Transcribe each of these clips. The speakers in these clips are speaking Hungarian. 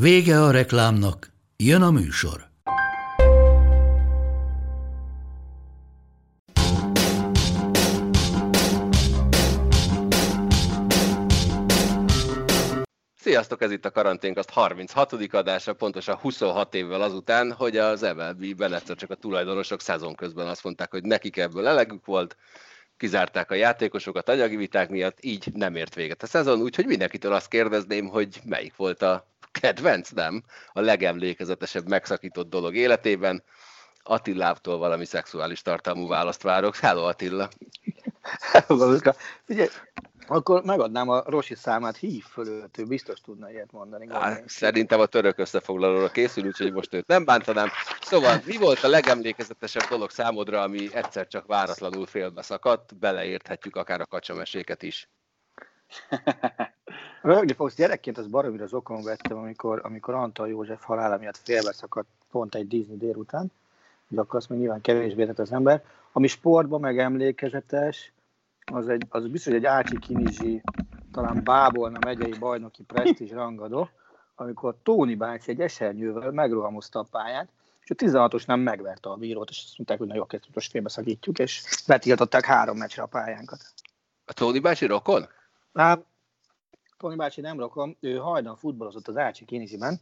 Vége a reklámnak, jön a műsor. Sziasztok, ez itt a karanténkast 36. adása, pontosan 26 évvel azután, hogy az MLB-ben egyszer csak a tulajdonosok szezon közben azt mondták, hogy nekik ebből elegük volt, kizárták a játékosokat anyagi viták miatt, így nem ért véget a szezon, úgyhogy mindenkitől azt kérdezném, hogy melyik volt a kedvenc, nem? A legemlékezetesebb megszakított dolog életében. Attilától valami szexuális tartalmú választ várok. Hello Attila! Hello, Figyelj, akkor megadnám a Rosi számát, hív fölött, ő biztos tudna ilyet mondani. Á, szerintem a török összefoglalóra készül, úgyhogy most őt nem bántanám. Szóval, mi volt a legemlékezetesebb dolog számodra, ami egyszer csak váratlanul félbe szakadt, beleérthetjük akár a kacsameséket is. Rögni fogsz, gyerekként az baromira az okon vettem, amikor, amikor Antal József halála miatt félbeszakadt pont egy Disney délután, hogy akkor azt még nyilván kevésbé tett az ember. Ami sportban meg emlékezetes, az, egy, az biztos, hogy egy Ácsi Kinizsi, talán Bábolna megyei bajnoki presztízs rangadó, amikor Tóni bácsi egy esernyővel megrohamozta a pályát, és a 16-os nem megverte a bírót, és azt mondták, hogy na jó, ezt most félbeszakítjuk, és betiltották három meccsre a pályánkat. A Tóni bácsi rokon? Hát, Tony bácsi nem rokom, ő hajdan futballozott az Ácsi Kiniziben,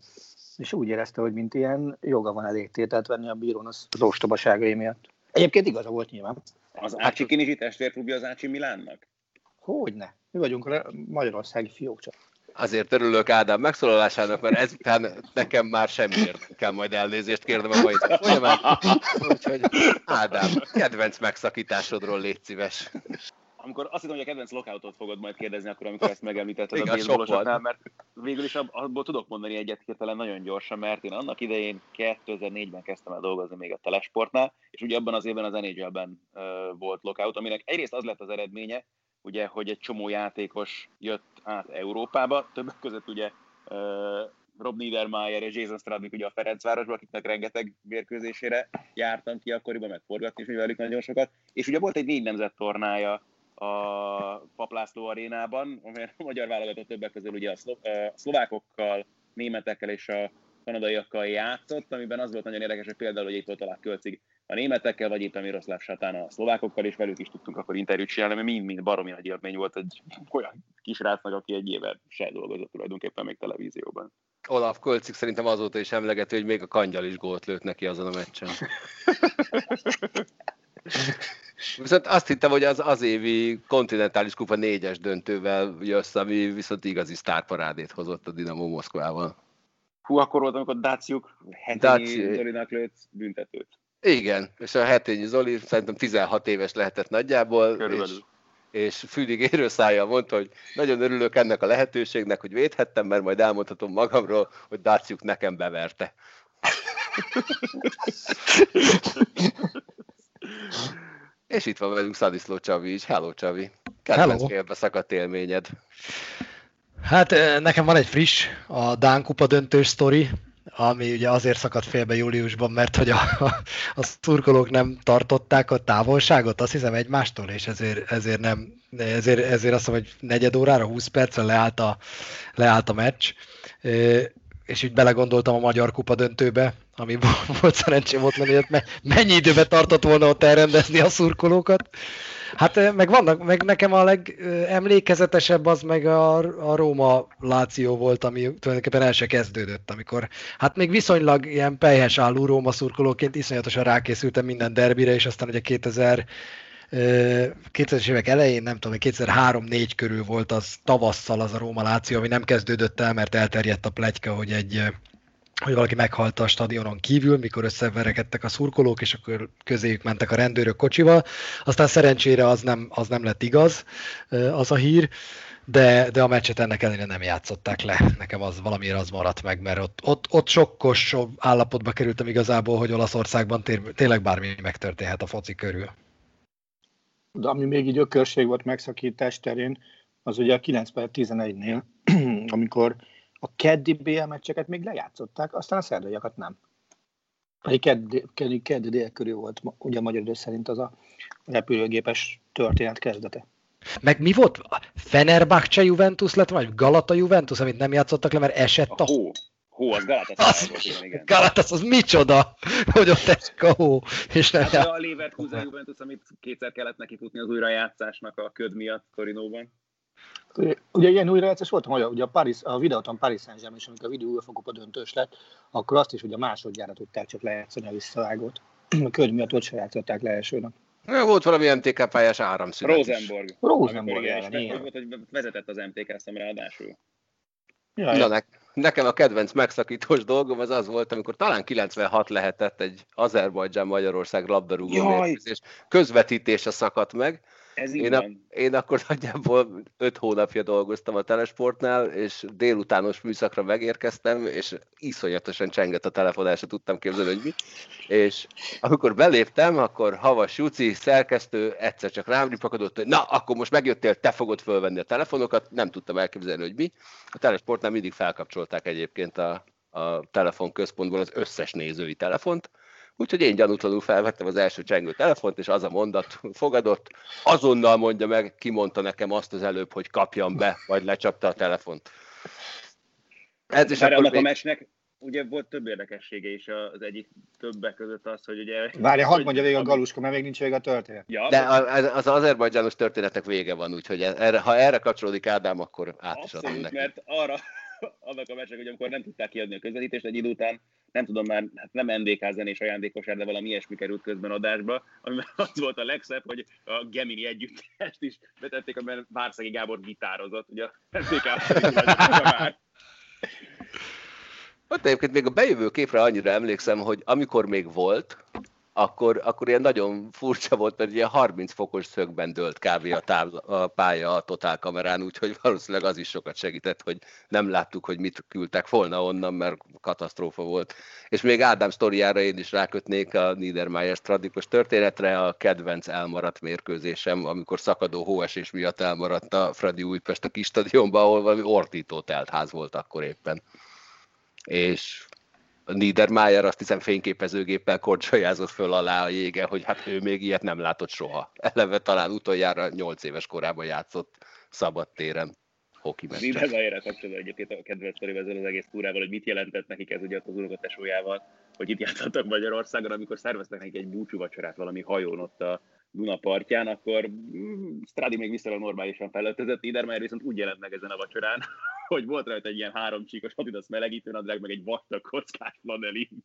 és úgy érezte, hogy mint ilyen joga van elég tételt venni a bírón az ostobaságai miatt. Egyébként igaza volt nyilván. Az Ácsi Kinizsi testvérklubja az Ácsi Milánnak? Hogyne. Mi vagyunk a magyarországi fiók csak. Azért örülök Ádám megszólalásának, mert ezután nekem már semmiért kell majd elnézést kérnem a mai folyamán. Úgyhogy Ádám, kedvenc megszakításodról légy szíves amikor azt hiszem, hogy a kedvenc lockoutot fogod majd kérdezni, akkor amikor ezt megemlítetted Igen, a sok baseballosoknál, mert végül is abból tudok mondani egyet hirtelen nagyon gyorsan, mert én annak idején 2004-ben kezdtem el dolgozni még a Telesportnál, és ugye abban az évben az NHL-ben uh, volt lockout, aminek egyrészt az lett az eredménye, ugye, hogy egy csomó játékos jött át Európába, többek között ugye uh, Rob Niedermayer és Jason Stradnik ugye a Ferencvárosban, akiknek rengeteg mérkőzésére jártam ki akkoriban, meg forgatni is velük nagyon sokat, és ugye volt egy négy nemzet tornája a Paplászló arénában, amely a magyar válogatott többek közül ugye a, szlo- a szlovákokkal, németekkel és a kanadaiakkal játszott, amiben az volt nagyon érdekes, hogy például, hogy itt volt alá Kölcig a németekkel, vagy itt a Miroslav Satán a szlovákokkal, és velük is tudtunk akkor interjút csinálni, mert mind-mind baromi nagy élmény volt egy olyan kisrácnak, aki egy éve se dolgozott tulajdonképpen még televízióban. Olaf Kölcik szerintem azóta is emlegető, hogy még a kangyal is gólt lőtt neki azon a meccsen. Viszont azt hittem, hogy az az évi kontinentális kupa négyes döntővel jössz, ami viszont igazi sztárparádét hozott a Dinamo Moszkvával. Hú, akkor volt, amikor Daciuk Hetényi Zolinak lőtt büntetőt. Igen, és a Hetényi Zoli szerintem 16 éves lehetett nagyjából, Körülbelül. és, és fülig érő szája mondta, hogy nagyon örülök ennek a lehetőségnek, hogy védhettem, mert majd elmondhatom magamról, hogy Daciuk nekem beverte. És itt van velünk Szadiszló Csavi is. Hello Csavi. Kedvenc félbe szakadt élményed. Hát nekem van egy friss, a Dán kupa döntős sztori, ami ugye azért szakadt félbe júliusban, mert hogy a, a, a szurkolók nem tartották a távolságot, azt hiszem egymástól, és ezért, ezért nem, ezért, ezért azt mondom, hogy negyed órára, 20 percre leállt a, leállt a meccs, és úgy belegondoltam a Magyar Kupa döntőbe, ami volt szerencsém ott menni, hogy mennyi időbe tartott volna ott elrendezni a szurkolókat. Hát meg vannak, meg nekem a legemlékezetesebb az meg a, a Róma Láció volt, ami tulajdonképpen el se kezdődött, amikor hát még viszonylag ilyen pejhes álló Róma szurkolóként iszonyatosan rákészültem minden derbire, és aztán ugye 2000 2000-es évek elején, nem tudom, 2003-4 körül volt az tavasszal az a Róma Láció, ami nem kezdődött el, mert elterjedt a pletyka, hogy egy hogy valaki meghalt a stadionon kívül, mikor összeverekedtek a szurkolók, és akkor közéjük mentek a rendőrök kocsival. Aztán szerencsére az nem, az nem lett igaz, az a hír. de, de a meccset ennek ellenére nem játszották le. Nekem az valamiért az maradt meg, mert ott, ott, ott sokkos állapotba kerültem igazából, hogy Olaszországban tényleg bármi megtörténhet a foci körül. De ami még így ökörség volt megszakítás terén, az ugye a 9 per 11-nél, amikor a keddi BL meccseket még lejátszották, aztán a szerdaiakat nem. Egy keddi, keddi, keddi dél körül volt, ugye a magyar idő szerint az a repülőgépes történet kezdete. Meg mi volt? Fenerbahce Juventus lett, vagy Galata Juventus, amit nem játszottak le, mert esett a... a hó. Hó, az Galatasaray volt, igen, igen. Galatas, az micsoda, hogy ott esik a hó. És nem hát a Leverkusen Juventus, amit kétszer kellett neki futni az újrajátszásnak a köd miatt Torinóban. Ugye ilyen újrajátszás volt, hogy ugye a, Paris, a videóton Paris Saint-Germain, és amikor a videó UEFA döntős lett, akkor azt is ugye másodjára tudták csak lejátszani a visszavágót. A köd miatt ott se játszották le elsőnek. Volt valami MTK pályás áramszünet Rosenborg. Rosenborg ellen, igen. Volt, hogy vezetett az MTK szem ráadásul. Ja, Na, ne, nekem a kedvenc megszakítós dolgom az az volt, amikor talán 96 lehetett egy Azerbajdzsán-Magyarország labdarúgó mérkőzés. Közvetítése szakadt meg, ez én, a, én akkor nagyjából öt hónapja dolgoztam a Telesportnál, és délutános műszakra megérkeztem, és iszonyatosan csengett a telefon, se tudtam képzelni, hogy mi. És amikor beléptem, akkor Havas Juci, szerkesztő, egyszer csak rám ripakadott, hogy na, akkor most megjöttél, te fogod fölvenni a telefonokat, nem tudtam elképzelni, hogy mi. A Telesportnál mindig felkapcsolták egyébként a, a telefonközpontból az összes nézői telefont, Úgyhogy én gyanútlanul felvettem az első csengő telefont, és az a mondat fogadott. Azonnal mondja meg, ki mondta nekem azt az előbb, hogy kapjam be, vagy lecsapta a telefont. Ez is akkor még... a meccsnek ugye volt több érdekessége is az egyik többek között az, hogy ugye... Várja, hadd mondja végig a galuska, mert még nincs vége a történet. Ja, De az, az azerbajdzsános történetek vége van, úgyhogy erre, ha erre kapcsolódik Ádám, akkor át is adom neki. mert arra, annak a meccsnek, hogy amikor nem tudták kiadni a közvetítést, egy idő után nem tudom már, hát nem NDK zenés ajándékosár, de valami ilyesmi került közben adásba, amiben az volt a legszebb, hogy a Gemini együttest is betették, amiben Várszegi Gábor gitározott, ugye a NDK már. Ott egyébként még a bejövő képre annyira emlékszem, hogy amikor még volt, akkor, akkor ilyen nagyon furcsa volt, mert ilyen 30 fokos szögben dőlt kb. A, táv, a pálya a totál kamerán, úgyhogy valószínűleg az is sokat segített, hogy nem láttuk, hogy mit küldtek volna onnan, mert katasztrófa volt. És még Ádám sztoriára én is rákötnék a Niedermayer stradikos történetre, a kedvenc elmaradt mérkőzésem, amikor szakadó hóesés miatt elmaradt a Fradi Újpest a kis stadionban, ahol valami ortító teltház volt akkor éppen. És Niedermayer azt hiszem fényképezőgéppel korcsolyázott föl alá a jége, hogy hát ő még ilyet nem látott soha. Eleve talán utoljára 8 éves korában játszott szabad téren hoki meccset. Niedermayerre kapcsolatban egyébként a kedvenc ezzel az egész túrával, hogy mit jelentett nekik ez ugye az unokatesójával, hogy itt játszottak Magyarországon, amikor szerveztek nekik egy búcsú vacsorát valami hajón ott a Duna partján, akkor mm, Stradi még viszonylag normálisan felöltözött, Niedermayer viszont úgy jelent meg ezen a vacsorán, hogy volt rajta egy ilyen három csíkos Adidas nadrág, meg egy vastag kockás flanelink.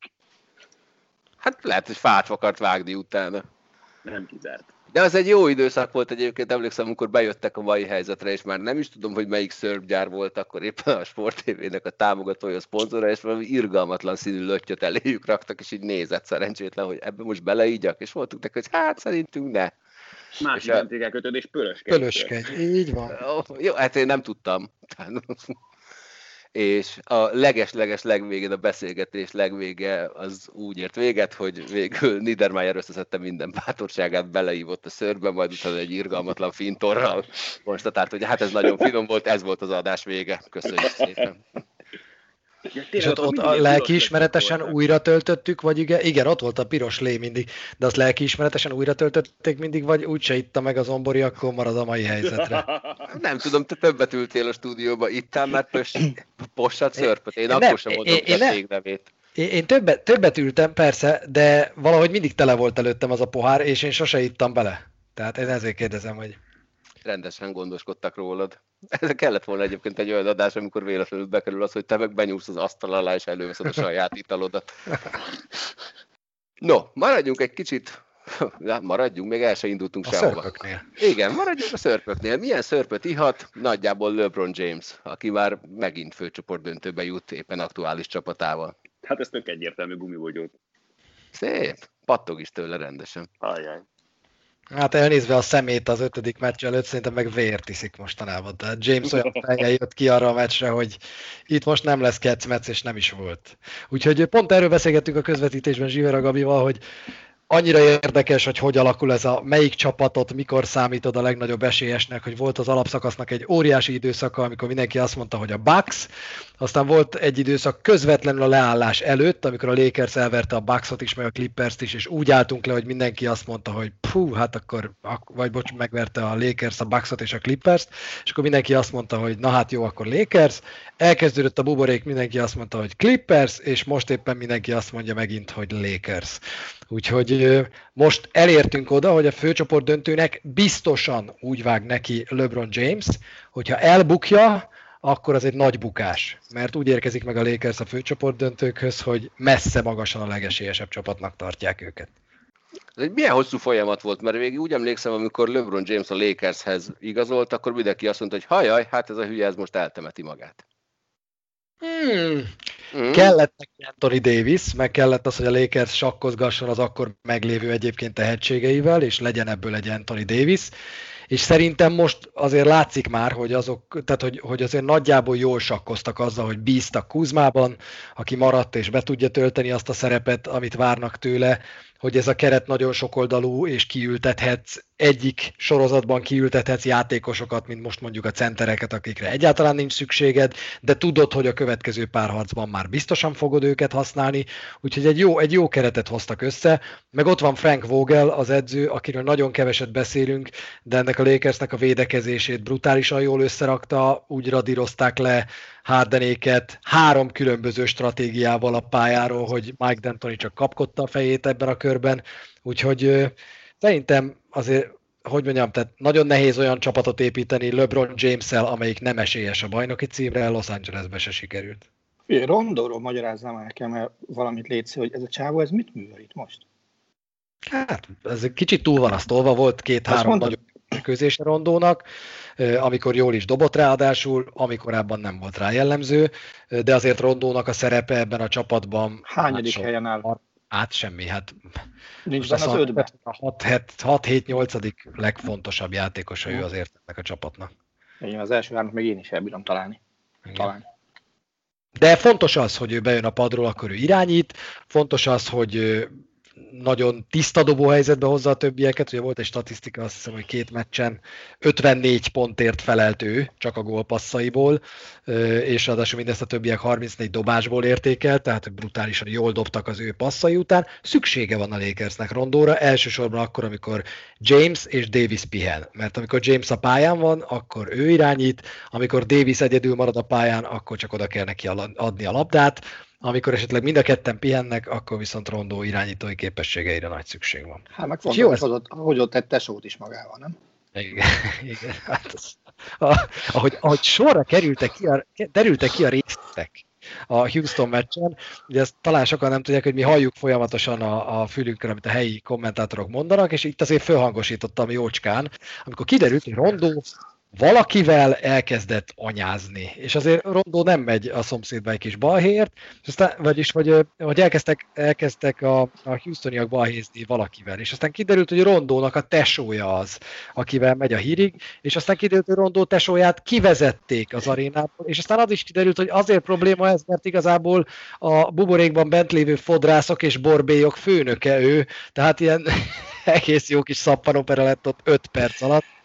Hát lehet, hogy fát akart vágni utána. Nem kizárt. De az egy jó időszak volt egyébként, emlékszem, amikor bejöttek a mai helyzetre, és már nem is tudom, hogy melyik szörpgyár volt akkor éppen a Sport TV-nek a támogatója, a szponzora, és valami irgalmatlan színű löttyöt eléjük raktak, és így nézett szerencsétlen, hogy ebbe most beleígyak, és voltunk neki, hogy hát szerintünk ne. Más identikálkötőd és pölöskegy. Pölöskegy, így van. Jó, hát én nem tudtam. és a leges-leges legvégén, a beszélgetés legvége az úgy ért véget, hogy végül Niedermayer összeszedte minden bátorságát, beleívott a szörbe, majd utána egy irgalmatlan fintorral konstatált, hogy hát ez nagyon finom volt, ez volt az adás vége. Köszönjük szépen. Ja, és ott, ott a lelkiismeretesen újra töltöttük, vagy igen, igen, ott volt a piros lé mindig, de azt lelkiismeretesen újra töltötték mindig, vagy úgyse itta meg az ombori, akkor marad a mai helyzetre. Nem tudom, te többet ültél a stúdióba, ittál már possat szörpöt, én, én akkor sem mondom én, a nevét. Én, én többet, többet ültem, persze, de valahogy mindig tele volt előttem az a pohár, és én sose ittam bele. Tehát én ezért kérdezem, hogy rendesen gondoskodtak rólad. Ez kellett volna egyébként egy olyan adás, amikor véletlenül bekerül az, hogy te meg benyúlsz az asztal alá, és előveszed a saját italodat. No, maradjunk egy kicsit Na, maradjunk, még el se indultunk a sehova. Szörpöknél. Igen, maradjunk a szörpöknél. Milyen szörpöt ihat? Nagyjából LeBron James, aki már megint főcsoport döntőbe jut éppen aktuális csapatával. Hát ez tök egyértelmű gumibogyót. Szép. Pattog is tőle rendesen. Ajjaj. Hát elnézve a szemét az ötödik meccs előtt, szerintem meg vért iszik mostanában. Tehát James olyan fejjel jött ki arra a meccsre, hogy itt most nem lesz kecmec, és nem is volt. Úgyhogy pont erről beszélgettünk a közvetítésben Zsivera Gabival, hogy annyira érdekes, hogy hogy alakul ez a melyik csapatot, mikor számítod a legnagyobb esélyesnek, hogy volt az alapszakasznak egy óriási időszaka, amikor mindenki azt mondta, hogy a Bucks, aztán volt egy időszak közvetlenül a leállás előtt, amikor a Lakers elverte a Bucksot is, meg a Clippers-t is, és úgy álltunk le, hogy mindenki azt mondta, hogy puh, hát akkor, vagy bocs, megverte a Lakers a Bucksot és a Clippers-t, és akkor mindenki azt mondta, hogy na hát jó, akkor Lakers, elkezdődött a buborék, mindenki azt mondta, hogy Clippers, és most éppen mindenki azt mondja megint, hogy Lakers. Úgyhogy most elértünk oda, hogy a főcsoport döntőnek biztosan úgy vág neki LeBron James, hogyha elbukja, akkor az egy nagy bukás, mert úgy érkezik meg a Lakers a főcsoport döntőkhöz, hogy messze magasan a legesélyesebb csapatnak tartják őket. Ez egy milyen hosszú folyamat volt, mert végig úgy emlékszem, amikor LeBron James a Lakershez igazolt, akkor mindenki azt mondta, hogy hajaj, hát ez a hülye, ez most eltemeti magát. Hmm. Mm. Kellett neki Anthony Davis, meg kellett az, hogy a Lakers sakkozgasson az akkor meglévő egyébként tehetségeivel, és legyen ebből egy Anthony Davis. És szerintem most azért látszik már, hogy azok, tehát hogy, hogy azért nagyjából jól sakkoztak azzal, hogy bíztak Kuzmában, aki maradt és be tudja tölteni azt a szerepet, amit várnak tőle, hogy ez a keret nagyon sokoldalú, és kiültethetsz egyik sorozatban kiültethetsz játékosokat, mint most mondjuk a centereket, akikre egyáltalán nincs szükséged, de tudod, hogy a következő párharcban már biztosan fogod őket használni, úgyhogy egy jó, egy jó keretet hoztak össze, meg ott van Frank Vogel, az edző, akiről nagyon keveset beszélünk, de ennek a Lakersnek a védekezését brutálisan jól összerakta, úgy radírozták le Hardenéket három különböző stratégiával a pályáról, hogy Mike D'Antoni csak kapkodta a fejét ebben a körben, úgyhogy szerintem azért hogy mondjam, tehát nagyon nehéz olyan csapatot építeni LeBron James-el, amelyik nem esélyes a bajnoki címre, Los Angelesbe se sikerült. Rondóról magyarázzam el nekem mert valamit létsz, hogy ez a csávó, ez mit művel itt most? Hát, ez kicsit túl van azt tolva, volt két-három nagyon közése Rondónak, amikor jól is dobott ráadásul, amikor abban nem volt rá jellemző, de azért Rondónak a szerepe ebben a csapatban... Hányadik hát helyen áll? át semmi, hát Nincs az, az ötben. A 6-7-8. legfontosabb játékosa ő azért ennek a csapatnak. Igen, az első hármat még én is elbírom találni. Talán. De fontos az, hogy ő bejön a padról, akkor ő irányít, fontos az, hogy nagyon tiszta dobóhelyzetbe hozza a többieket. Ugye volt egy statisztika, azt hiszem, hogy két meccsen 54 pontért felelt ő, csak a gólpasszaiból, és ráadásul mindezt a többiek 34 dobásból értékelt, tehát brutálisan jól dobtak az ő passzai után. Szüksége van a Lakersnek rondóra, elsősorban akkor, amikor James és Davis pihen. Mert amikor James a pályán van, akkor ő irányít, amikor Davis egyedül marad a pályán, akkor csak oda kell neki adni a labdát, amikor esetleg mind a ketten pihennek, akkor viszont rondó irányítói képességeire nagy szükség van. Hát meg fontos, jó, hogy, ott, hogy ott egy tesót is magával, nem? Igen, igen. Hát az, a, ahogy, ahogy sorra kerültek ki a, derültek ki a részletek a Houston meccsen, ugye ezt talán sokan nem tudják, hogy mi halljuk folyamatosan a, a fülünkön, amit a helyi kommentátorok mondanak, és itt azért fölhangosítottam jócskán, amikor kiderült, hogy Rondó valakivel elkezdett anyázni, és azért Rondó nem megy a szomszédba egy kis balhért, és aztán, vagyis, hogy, hogy elkezdtek, elkezdtek a, a Houstoniak balhézni valakivel, és aztán kiderült, hogy Rondónak a tesója az, akivel megy a hírig, és aztán kiderült, hogy Rondó tesóját kivezették az arénából, és aztán az is kiderült, hogy azért probléma ez, mert igazából a buborékban bent lévő fodrászok és borbélyok főnöke ő, tehát ilyen egész jó kis szappanopera lett ott 5 perc alatt,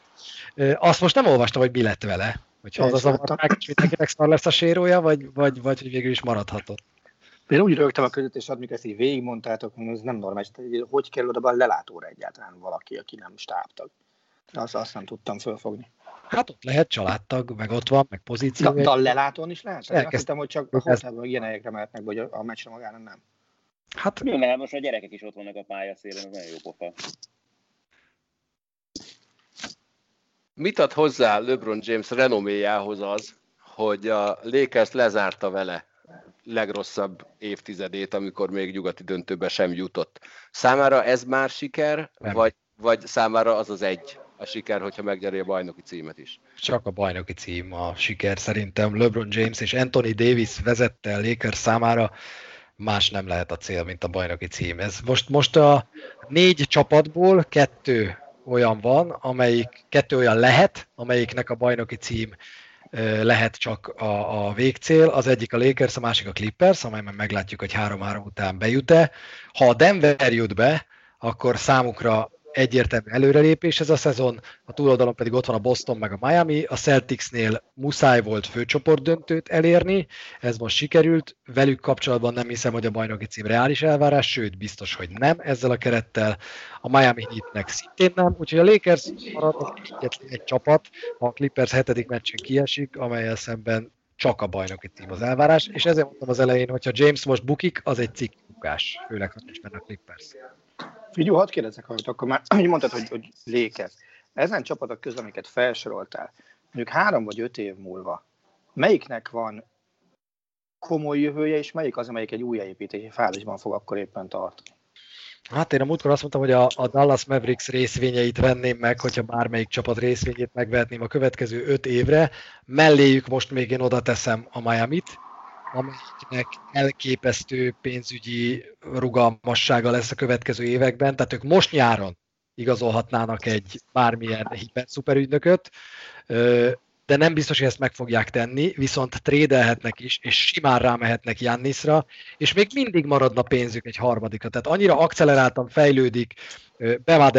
azt most nem olvastam, hogy mi lett vele. Hogyha az az a mindenkinek szar lesz a sérója, vagy, vagy, vagy hogy végül is maradhatott. Én úgy rögtem a között, és amikor ezt így végigmondtátok, ez nem normális. Hogy kerül oda a lelátóra egyáltalán valaki, aki nem stábtag? Azt, azt nem tudtam fölfogni. Hát ott lehet családtag, meg ott van, meg pozíció. De, de a lelátón is lehet? Én azt hittem, hogy csak a hotelben ilyen helyekre mehetnek, vagy a, a meccsre magára nem. Hát... Mi, mert most a gyerekek is ott vannak a pályaszélen, az nagyon jó pofa. Mit ad hozzá LeBron James renoméjához az, hogy a Lakers lezárta vele legrosszabb évtizedét, amikor még nyugati döntőbe sem jutott. Számára ez már siker, vagy, vagy számára az az egy a siker, hogyha megnyeri a bajnoki címet is? Csak a bajnoki cím a siker szerintem. LeBron James és Anthony Davis vezette a Lakers számára, más nem lehet a cél, mint a bajnoki cím. Ez most, most a négy csapatból kettő olyan van, amelyik, kettő olyan lehet, amelyiknek a bajnoki cím lehet csak a, a végcél. Az egyik a Lakers, a másik a Clippers, amelyben meglátjuk, hogy három-három után bejut-e. Ha a Denver jut be, akkor számukra egyértelmű előrelépés ez a szezon, a túloldalon pedig ott van a Boston meg a Miami, a Celticsnél muszáj volt főcsoport döntőt elérni, ez most sikerült, velük kapcsolatban nem hiszem, hogy a bajnoki cím reális elvárás, sőt, biztos, hogy nem ezzel a kerettel, a Miami Heatnek szintén nem, úgyhogy a Lakers marad egyetlen egy csapat, a Clippers hetedik meccsen kiesik, amelyel szemben csak a bajnoki cím az elvárás, és ezért mondtam az elején, hogyha James most bukik, az egy cikk bukás, főleg ha nincs benne a Clippers. Figyú, hadd kérdezzek, hogy akkor már hogy mondtad, hogy, hogy Lakers. Ezen csapatok közül, amiket felsoroltál, mondjuk három vagy öt év múlva, melyiknek van komoly jövője, és melyik az, amelyik egy újjáépítési fázisban fog akkor éppen tartani? Hát én a múltkor azt mondtam, hogy a, a Dallas Mavericks részvényeit venném meg, hogyha bármelyik csapat részvényét megvehetném a következő öt évre. Melléjük most még én oda teszem a Miami-t, amelyiknek elképesztő pénzügyi rugalmassága lesz a következő években, tehát ők most nyáron igazolhatnának egy bármilyen hiper szuperügynököt, de nem biztos, hogy ezt meg fogják tenni, viszont trédelhetnek is, és simán rámehetnek Jannisra, és még mindig maradna pénzük egy harmadikra. Tehát annyira akceleráltan fejlődik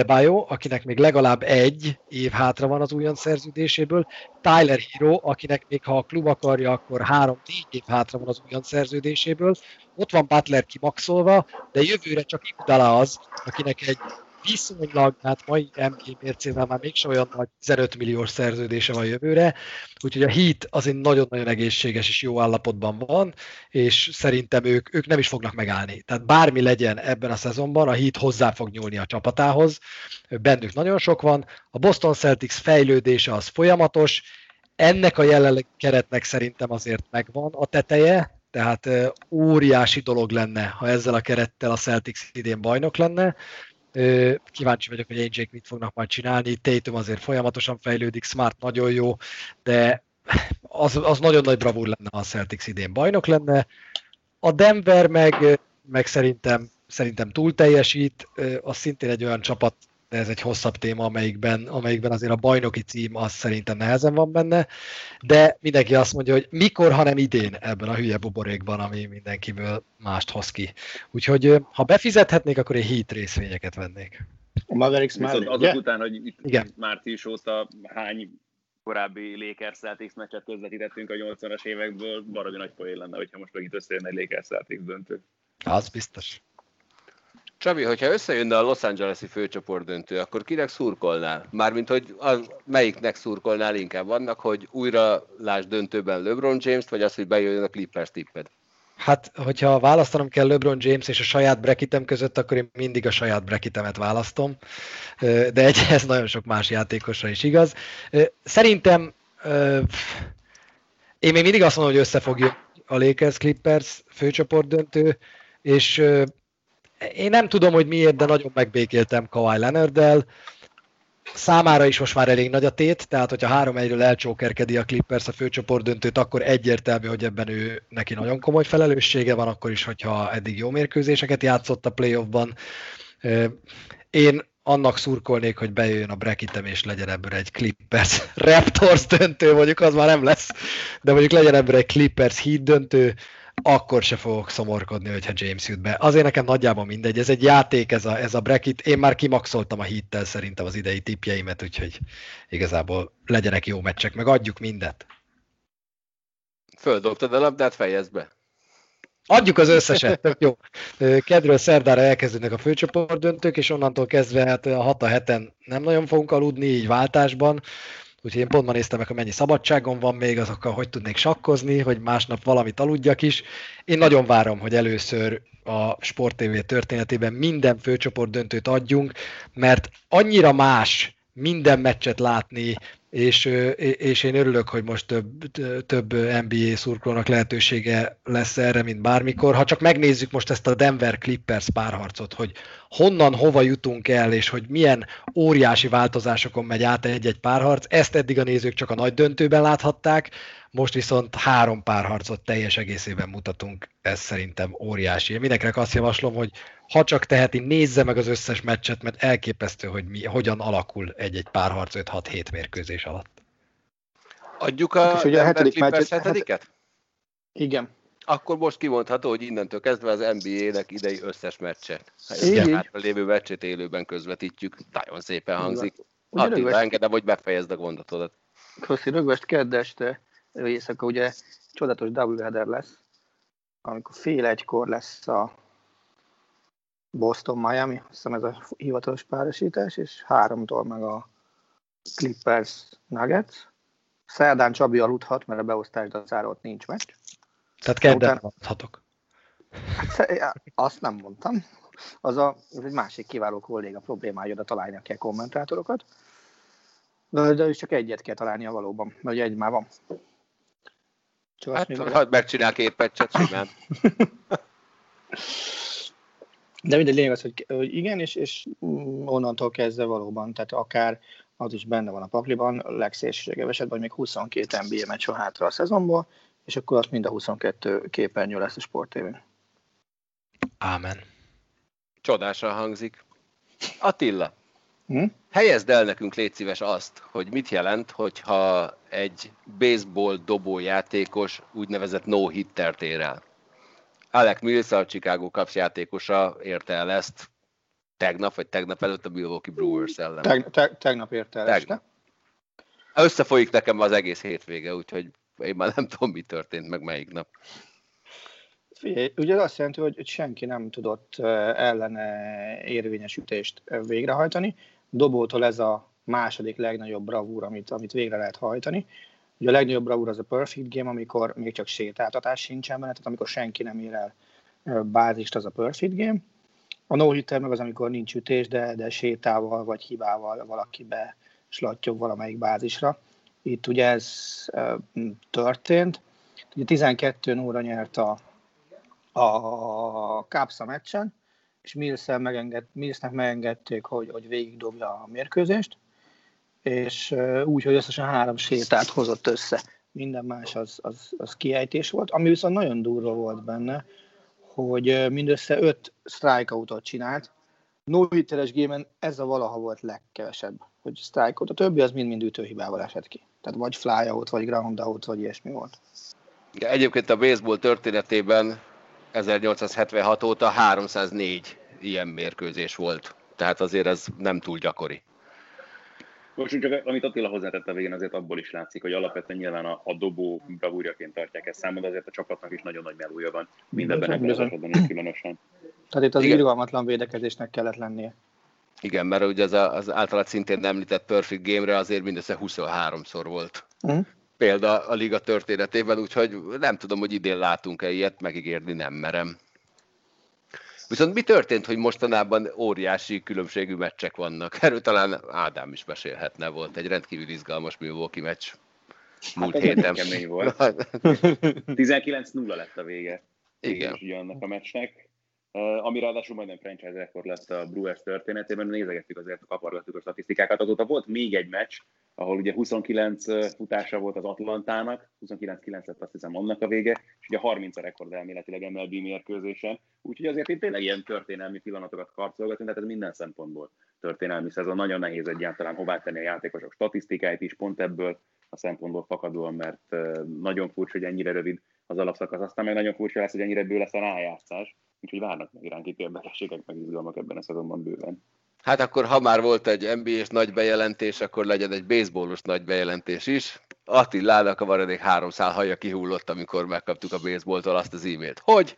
Bayo, akinek még legalább egy év hátra van az újon szerződéséből, Tyler Hero, akinek még ha a klub akarja, akkor három-négy év hátra van az újon szerződéséből, ott van Butler kimaxolva, de jövőre csak Iguodala az, akinek egy viszonylag, hát mai NBA mércével már mégsem olyan nagy 15 milliós szerződése van jövőre, úgyhogy a Heat az egy nagyon-nagyon egészséges és jó állapotban van, és szerintem ők, ők nem is fognak megállni. Tehát bármi legyen ebben a szezonban, a Heat hozzá fog nyúlni a csapatához, bennük nagyon sok van, a Boston Celtics fejlődése az folyamatos, ennek a jelenlegi keretnek szerintem azért megvan a teteje, tehát óriási dolog lenne, ha ezzel a kerettel a Celtics idén bajnok lenne, Kíváncsi vagyok, hogy AJ mit fognak majd csinálni. Tatum azért folyamatosan fejlődik, Smart nagyon jó, de az, az nagyon nagy bravúr lenne, ha a Celtics idén bajnok lenne. A Denver meg, meg szerintem, szerintem túl teljesít, az szintén egy olyan csapat, de ez egy hosszabb téma, amelyikben, amelyikben azért a bajnoki cím az szerintem nehezen van benne, de mindenki azt mondja, hogy mikor, hanem idén ebben a hülye buborékban, ami mindenkiből mást hoz ki. Úgyhogy ha befizethetnék, akkor egy hit részvényeket vennék. A Mavericks már Viszont azok után, hogy itt Igen. március óta hány korábbi Lakers Celtics meccset közvetítettünk a 80-as évekből, baromi nagy poén lenne, hogyha most megint összejön egy Lakers Celtics döntő. Az biztos. Csabi, hogyha összejönne a Los Angeles-i főcsoport döntő, akkor kinek szurkolnál? Mármint, hogy az, melyiknek szurkolnál inkább vannak, hogy újra láss döntőben LeBron James-t, vagy az, hogy bejöjjön a Clippers tipped? Hát, hogyha választanom kell LeBron James és a saját bracketem között, akkor én mindig a saját brackitemet választom, de egy, ez nagyon sok más játékosra is igaz. Szerintem én még mindig azt mondom, hogy összefogja a Lakers Clippers főcsoport döntő, és én nem tudom, hogy miért, de nagyon megbékéltem Kawhi Leonard-del. Számára is most már elég nagy a tét, tehát hogyha három egyről elcsókerkedi a Clippers a főcsoport döntőt, akkor egyértelmű, hogy ebben ő neki nagyon komoly felelőssége van, akkor is, hogyha eddig jó mérkőzéseket játszott a playoffban. Én annak szurkolnék, hogy bejöjjön a bracketem, és legyen ebből egy Clippers Raptors döntő, mondjuk az már nem lesz, de mondjuk legyen ebből egy Clippers Heat döntő, akkor se fogok szomorkodni, hogyha James jut be. Azért nekem nagyjából mindegy, ez egy játék, ez a, ez a bracket. Én már kimaxoltam a hittel szerintem az idei tipjeimet, úgyhogy igazából legyenek jó meccsek, meg adjuk mindet. Földobtad a labdát, fejezd be. Adjuk az összeset, tök jó. Kedről szerdára elkezdődnek a főcsoport döntők, és onnantól kezdve hát a 6 a heten nem nagyon fogunk aludni, így váltásban. Úgyhogy én pont ma néztem meg, hogy mennyi szabadságom van még, azokkal hogy tudnék sakkozni, hogy másnap valamit aludjak is. Én nagyon várom, hogy először a Sport TV történetében minden főcsoport döntőt adjunk, mert annyira más minden meccset látni, és, és én örülök, hogy most több, több NBA szurkolónak lehetősége lesz erre, mint bármikor. Ha csak megnézzük most ezt a Denver Clippers párharcot, hogy honnan, hova jutunk el, és hogy milyen óriási változásokon megy át egy-egy párharc, ezt eddig a nézők csak a nagy döntőben láthatták, most viszont három párharcot teljes egészében mutatunk, ez szerintem óriási. Én mindenkinek azt javaslom, hogy ha csak teheti, nézze meg az összes meccset, mert elképesztő, hogy mi, hogyan alakul egy-egy párharc 5-6-7 mérkőzés alatt. Adjuk a, És ugye a hetedik meccset- hetediket? Igen. Akkor most kimondható, hogy innentől kezdve az NBA-nek idei összes meccset. Így. Hátra lévő meccset élőben közvetítjük. Nagyon szépen hangzik. Attila, engedem, hogy befejezd a gondatodat. Köszi, rögvest kedd este, éjszaka ugye csodatos doubleheader lesz, amikor fél egykor lesz a Boston-Miami, azt hiszem ez a hivatalos párosítás, és háromtól meg a Clippers Nuggets. Szerdán Csabi aludhat, mert a beosztás dacára ott nincs meccs. Tehát kedden. Sze- já, Azt nem mondtam. Az, a, az egy másik kiváló kolléga problémája, oda találni kell kommentátorokat. De, de csak egyet kell találnia valóban, mert ugye egy már van. Csak azt Hát, még- ha megcsinál két meccset simán. De mindegy, lényeg az, hogy, hogy igen, és, és onnantól kezdve valóban, tehát akár az is benne van a pakliban, legszélsőségebb esetben, hogy még 22 NBA meccs van hátra a szezonból, és akkor azt mind a 22 képernyő lesz a sportévén. Ámen. Csodásan hangzik. Attila, Hm? helyezd el nekünk légy szíves azt, hogy mit jelent, hogyha egy baseball dobójátékos úgynevezett no-hittert ér el. Alec Mills, a Chicago Cubs játékosa érte el ezt tegnap, vagy tegnap előtt a Milwaukee Brewers ellen. Teg, teg, tegnap érte el Tegnap. este. Összefolyik nekem az egész hétvége, úgyhogy én már nem tudom, mi történt, meg melyik nap. Figyelj, ugye azt jelenti, hogy senki nem tudott ellene érvényes ütést eh, végrehajtani. Dobótól ez a második legnagyobb bravúr, amit, amit végre lehet hajtani. Ugye a legnagyobb bravúr az a perfect game, amikor még csak sétáltatás sincsen benne, tehát amikor senki nem ér el bázist, az a perfect game. A no meg az, amikor nincs ütés, de, de sétával vagy hibával valaki be slattyog valamelyik bázisra. Itt ugye ez eh, történt. Ugye 12 óra nyert a, a Kápsza meccsen, és Millsnek, megenged, Millsnek megengedték, hogy, hogy végig dobja a mérkőzést, és úgy, hogy összesen három sétát hozott össze. Minden más az, az, az kiejtés volt. Ami viszont nagyon durva volt benne, hogy mindössze öt strikeoutot csinált. no hitteres gémen ez a valaha volt legkevesebb, hogy strikeout. A többi az mind-mind ütőhibával esett ki. Tehát vagy fly out, vagy ground out, vagy ilyesmi volt. Igen, Egyébként a baseball történetében 1876 óta 304 ilyen mérkőzés volt. Tehát azért ez nem túl gyakori. Most csak amit Attila hozzátett a végén, azért abból is látszik, hogy alapvetően nyilván a, a dobó bravúrjaként tartják ezt számon, de azért a csapatnak is nagyon nagy melúja van. Mindebben Bizony, ebben az esetben különösen. Tehát itt az Igen. irgalmatlan védekezésnek kellett lennie. Igen, mert ugye az, a, az általad szintén említett Perfect Game-re azért mindössze 23-szor volt Mhm. példa a liga történetében, úgyhogy nem tudom, hogy idén látunk-e ilyet, megígérni nem merem. Viszont mi történt, hogy mostanában óriási különbségű meccsek vannak? Erről talán Ádám is mesélhetne, volt egy rendkívül izgalmas Milwaukee meccs múlt Hát héten. kemény volt. 19-0 lett a vége. Igen. És ugye annak a meccsnek. Uh, ami ráadásul majdnem franchise rekord lett a Brewers történetében, nézegettük azért, kapargattuk a statisztikákat. Azóta volt még egy meccs, ahol ugye 29 futása volt az Atlantának, 29-9 lett azt hiszem annak a vége, és ugye 30 a rekord elméletileg MLB mérkőzésen. Úgyhogy azért itt tényleg ilyen történelmi pillanatokat karcolgatunk, tehát ez minden szempontból történelmi szezon. Nagyon nehéz egyáltalán hová tenni a játékosok statisztikáit is, pont ebből a szempontból fakadóan, mert nagyon furcsa, hogy ennyire rövid az alapszakasz, aztán meg nagyon furcsa lesz, hogy ennyire bő lesz a rájátszás, úgyhogy várnak meg iránk itt érdekességek, meg izgalmak ebben a szezonban bőven. Hát akkor, ha már volt egy NBA-s nagy bejelentés, akkor legyen egy baseballos nagy bejelentés is. Attilának a maradék három szál haja kihullott, amikor megkaptuk a baseballtól azt az e-mailt. Hogy?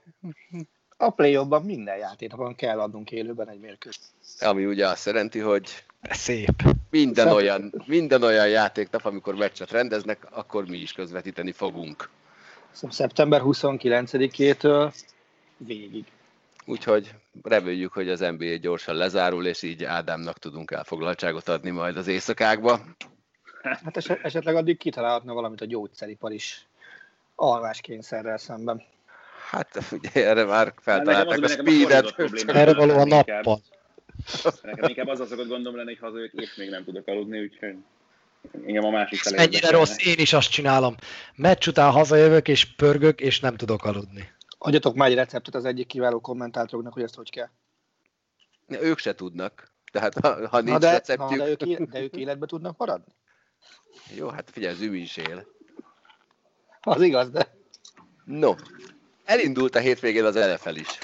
A play minden játékban kell adnunk élőben egy mérkőzést. Ami ugye azt jelenti, hogy szép. minden Szep- olyan, minden olyan játéknap, amikor meccset rendeznek, akkor mi is közvetíteni fogunk. Szóval szeptember 29-től végig. Úgyhogy reméljük, hogy az NBA gyorsan lezárul, és így Ádámnak tudunk elfoglaltságot adni majd az éjszakákba. Hát eset, esetleg addig kitalálhatna valamit a gyógyszeripar is alváskényszerrel szemben. Hát ugye erre már feltalálták a az, hogy a speedet. problémám. Erre való a nappal. Nekem inkább az az szokott gondom lenni, hogy hazajövök, és még nem tudok aludni, úgyhogy Igen, a másik felé. Mennyire rossz, én is azt csinálom. Meccs után hazajövök, és pörgök, és nem tudok aludni. Adjatok már egy receptet az egyik kiváló kommentátoroknak, hogy ezt hogy kell. Ők se tudnak. Tehát ha, ha nincs na de, receptjük... Na, de, ők, de ők életbe tudnak maradni? Jó, hát figyelj, Zümi is él. Az igaz, de... No, elindult a hétvégén az NFL is.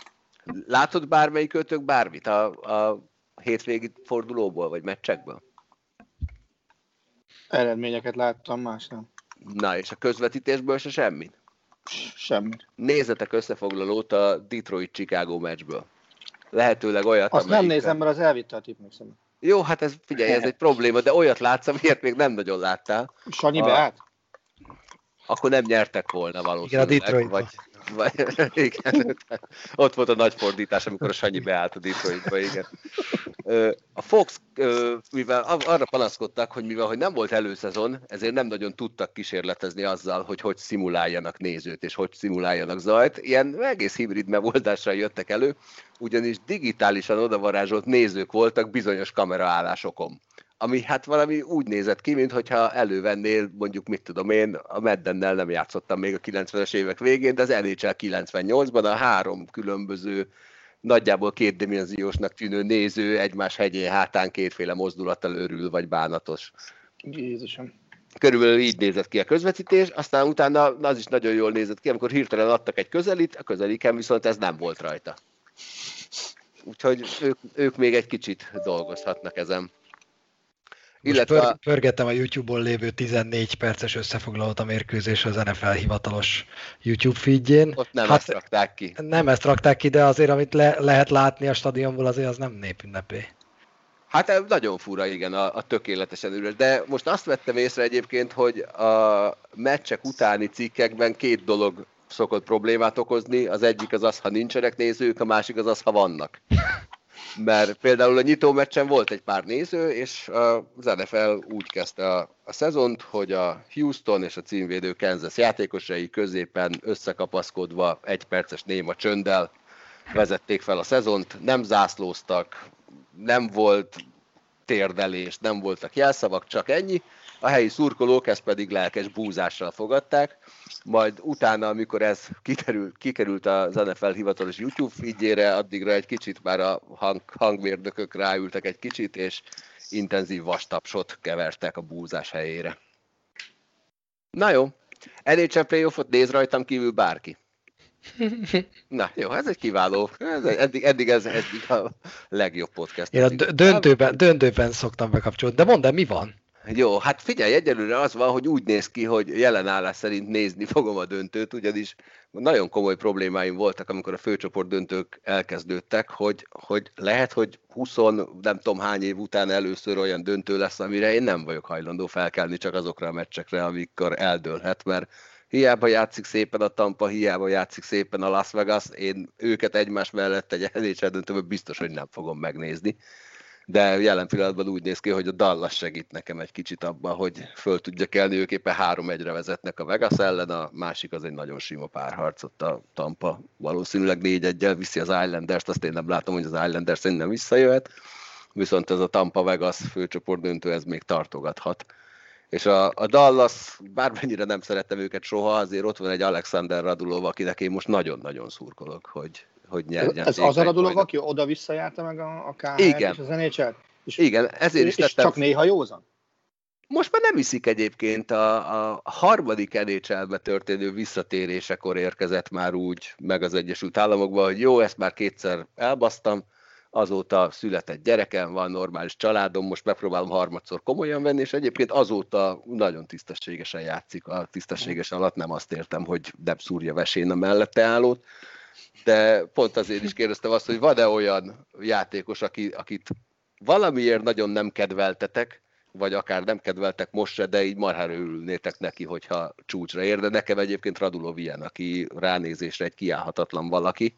Látod bármelyik ötök bármit a, a hétvégi fordulóból, vagy meccsekből? Eredményeket láttam, más nem. Na, és a közvetítésből se semmit? Semmit. Nézzetek összefoglalót a Detroit-Chicago meccsből. Lehetőleg olyat, Azt amelyik... nem nézem, mert az elvitte a tipmixemet. Jó, hát ez figyelj, ez egy probléma, de olyat látsz, amiért még nem nagyon láttál. Sanyi a... beállt? Akkor nem nyertek volna valószínűleg. Igen, a Detroit. Vagy, igen, ott volt a nagy fordítás, amikor a Sanyi beállt a Detroitba, igen. A Fox, mivel arra panaszkodtak, hogy mivel hogy nem volt előszezon, ezért nem nagyon tudtak kísérletezni azzal, hogy hogy szimuláljanak nézőt, és hogy szimuláljanak zajt. Ilyen egész hibrid megoldásra jöttek elő, ugyanis digitálisan odavarázsolt nézők voltak bizonyos kameraállásokon ami hát valami úgy nézett ki, mintha elővennél, mondjuk mit tudom én, a Meddennel nem játszottam még a 90-es évek végén, de az NHL 98-ban a három különböző nagyjából kétdimenziósnak tűnő néző egymás hegyén hátán kétféle mozdulattal örül, vagy bánatos. Jézusom. Körülbelül így nézett ki a közvetítés, aztán utána az is nagyon jól nézett ki, amikor hirtelen adtak egy közelit, a közeliken viszont ez nem volt rajta. Úgyhogy ők, ők még egy kicsit dolgozhatnak ezen. Illetve... Pör, pörgettem a YouTube-on lévő 14 perces összefoglalót a mérkőzés az NFL hivatalos YouTube feedjén. Ott nem hát, ezt rakták ki. Nem ezt rakták ki, de azért, amit le, lehet látni a stadionból, azért az nem népünnepé. Hát nagyon fura, igen, a, a tökéletesen üres. De most azt vettem észre egyébként, hogy a meccsek utáni cikkekben két dolog szokott problémát okozni. Az egyik az az, ha nincsenek nézők, a másik az az, ha vannak mert például a nyitó meccsen volt egy pár néző, és az NFL úgy kezdte a, a szezont, hogy a Houston és a címvédő Kansas játékosai középen összekapaszkodva egy perces néma csönddel vezették fel a szezont, nem zászlóztak, nem volt térdelés, nem voltak jelszavak, csak ennyi. A helyi szurkolók ezt pedig lelkes búzással fogadták, majd utána, amikor ez kikerült, kikerült az NFL hivatalos YouTube feedjére, addigra egy kicsit már a hang, hangmérnökök ráültek egy kicsit, és intenzív vastapsot kevertek a búzás helyére. Na jó, NHL playoffot néz rajtam kívül bárki. Na jó, ez egy kiváló, ez, eddig, eddig ez eddig a legjobb podcast. Én a döntőben, döntőben szoktam bekapcsolni, de mondd el, mi van? Jó, hát figyelj, egyelőre az van, hogy úgy néz ki, hogy jelen állás szerint nézni fogom a döntőt, ugyanis nagyon komoly problémáim voltak, amikor a főcsoport döntők elkezdődtek, hogy, hogy lehet, hogy 20 nem tudom hány év után először olyan döntő lesz, amire én nem vagyok hajlandó felkelni csak azokra a meccsekre, amikor eldőlhet, mert hiába játszik szépen a Tampa, hiába játszik szépen a Las Vegas, én őket egymás mellett egy NHL döntőben biztos, hogy nem fogom megnézni de jelen pillanatban úgy néz ki, hogy a Dallas segít nekem egy kicsit abban, hogy föl tudja kelni, ők éppen három egyre vezetnek a Vegas ellen, a másik az egy nagyon sima párharcot a Tampa. Valószínűleg négy egyel viszi az Islanders-t, azt én nem látom, hogy az Islanders nem visszajöhet, viszont ez a Tampa Vegas főcsoport döntő, ez még tartogathat. És a, a Dallas, bármennyire nem szerettem őket soha, azért ott van egy Alexander Radulov, akinek én most nagyon-nagyon szurkolok, hogy, hogy nyerjen. Ez az a dolog, aki oda-vissza járta meg a, a KHL Igen. és az nhl és, Igen, ezért is és csak néha józan? Most már nem iszik egyébként, a, a harmadik nhl történő visszatérésekor érkezett már úgy meg az Egyesült Államokba, hogy jó, ezt már kétszer elbasztam, azóta született gyerekem van, normális családom, most megpróbálom harmadszor komolyan venni, és egyébként azóta nagyon tisztességesen játszik. A tisztességesen alatt nem azt értem, hogy nem szúrja vesén a mellette állót, de pont azért is kérdeztem azt, hogy van-e olyan játékos, aki, akit valamiért nagyon nem kedveltetek, vagy akár nem kedveltek most se, de így marhára ülnétek neki, hogyha csúcsra ér, de nekem egyébként Radulov ilyen, aki ránézésre egy kiállhatatlan valaki.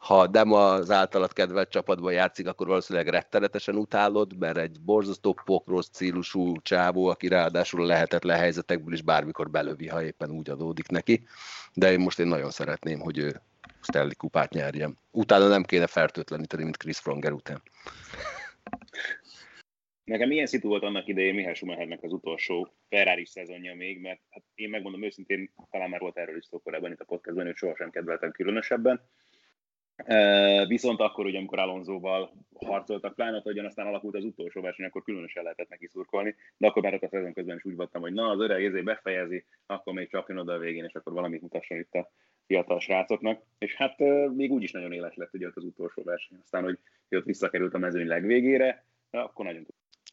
Ha nem az általad kedvelt csapatban játszik, akkor valószínűleg rettenetesen utálod, mert egy borzasztó pokros cílusú csávó, aki ráadásul lehetetlen helyzetekből is bármikor belövi, ha éppen úgy adódik neki. De én most én nagyon szeretném, hogy ő Stanley kupát nyerjem. Utána nem kéne fertőtleníteni, mint Chris Pronger után. Nekem ilyen szitu volt annak idején Mihály Schumachernek az utolsó Ferrari szezonja még, mert hát én megmondom őszintén, talán már volt erről is szó korábban itt a podcastban, hogy sohasem kedveltem különösebben. Viszont akkor, ugye, amikor Alonsoval harcoltak, pláne, hogy aztán alakult az utolsó verseny, akkor különösen lehetett neki szurkolni, de akkor már a szezon közben is úgy voltam, hogy na, az öreg ezért befejezi, akkor még csapjon oda a végén, és akkor valamit mutasson itt a fiatal srácoknak. És hát még úgy is nagyon éles lett ugye az utolsó verseny. Aztán, hogy ott visszakerült a mezőny legvégére, akkor nagyon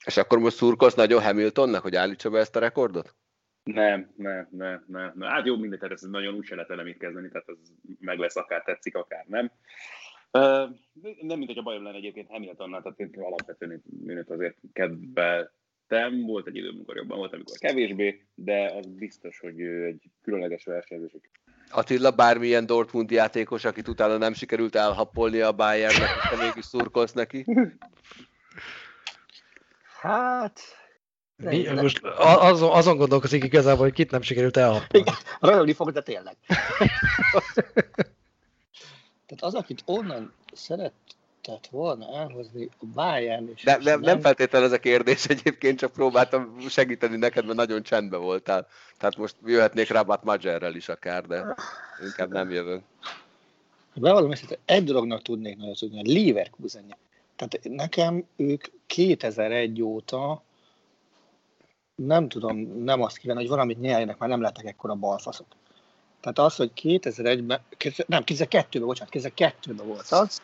és akkor most szurkolsz nagyon Hamiltonnak, hogy állítsa be ezt a rekordot? Nem, nem, nem, nem. nem. Hát jó, mindegy, ez nagyon úgy se lehet vele mit kezdeni, tehát ez meg lesz, akár tetszik, akár nem. Uh, nem, mint hogy a bajom lenne egyébként Hamiltonnál, tehát én alapvetően őt azért kedveltem, volt egy időm, amikor jobban volt, amikor kevésbé, de az biztos, hogy ő egy különleges versenyző. Attila, bármilyen Dortmund játékos, akit utána nem sikerült elhappolni a Bayernnek, és te mégis szurkolsz neki? Hát... Mi, most azon, azon gondolkozik igazából, hogy kit nem sikerült elhapolni. Rajolni fog, de tényleg. Tehát az, akit onnan szeretett volna elhozni a Bayern és de, nem, nem feltétlenül ez a kérdés egyébként, csak próbáltam segíteni neked, mert nagyon csendben voltál. Tehát most jöhetnék Rabat Majerrel is akár, de inkább nem jövök. Bevallom hogy egy dolognak tudnék nagyon tudni, a Leverkusen tehát nekem ők 2001 óta nem tudom, nem azt kívánni, hogy valamit nyerjenek, már nem lettek ekkora balfaszok. Tehát az, hogy 2001-ben, nem, 2002-ben, bocsánat, 2002-ben volt az,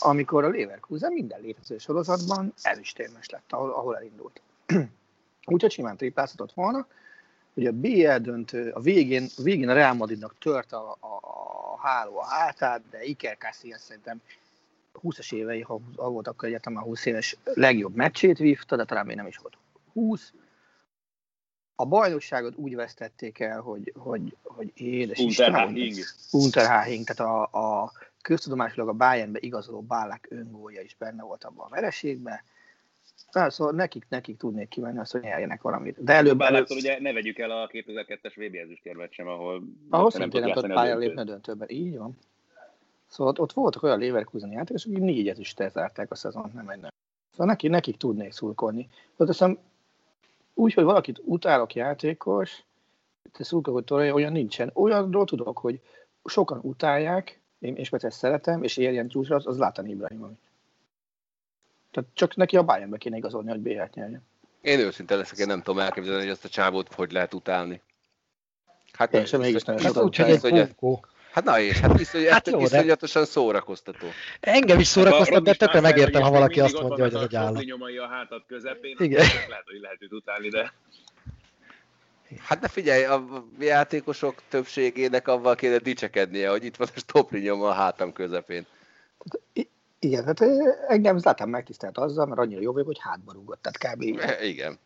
amikor a Leverkusen minden létező sorozatban ezüstérmes lett, ahol, ahol elindult. Úgyhogy simán triplázhatott volna. Ugye a BL döntő, a végén, a végén a Real Madridnak tört a, a, a háló a hátát, de Iker Casillas szerintem 20-as évei, ha, ha volt akkor egyetem, a 20 éves legjobb meccsét vívta, de talán még nem is volt 20. A bajnokságot úgy vesztették el, hogy, hogy, hogy édes Unterhaching. Unterhaching, tehát a, a köztudomásilag a Bayernbe igazoló Bálák öngólja is benne volt abban a vereségben. Tehát szóval nekik, nekik tudnék kivenni azt, hogy nyerjenek valamit. De előbb... előbb... ugye ne vegyük el a 2002-es VB ezüstérmet sem, ahol... Ahol szintén nem tudott pályára lépni a döntőben. Így van. Szóval ott voltak olyan Leverkusen játékosok, akik négyet is tezárták a szezont, nem egy nem. Szóval neki, nekik tudnék szurkolni. Tehát hiszem, úgy, hogy valakit utálok játékos, te szurkolok, hogy olyan nincsen. Olyanról tudok, hogy sokan utálják, én, és ezt szeretem, és érjen csúcsra, az, az Látani Ibrahimovic. Tehát csak neki a Bayernbe kéne igazolni, hogy BL-t nyerjen. Én őszinte leszek, én nem tudom elképzelni, hogy ezt a csávót hogy lehet utálni. Hát én sem mégis nagyon hát úgy, hogy egy hogy Hát na és, hát, iszony, hát jó, iszonyatosan de... szórakoztató. Engem is szórakoztat, de tökre megértem, ha valaki azt mondja, hogy ez egy állat. nyomai a hátat közepén, Igen. lehet, hogy lehet őt utálni, de... Hát de figyelj, a játékosok többségének avval kéne dicsekednie, hogy itt van a stopri nyoma a hátam közepén. Igen, hát engem Zlatan megtisztelt azzal, mert annyira jó vagyok, hogy hátba rúgott, tehát kb. Igen.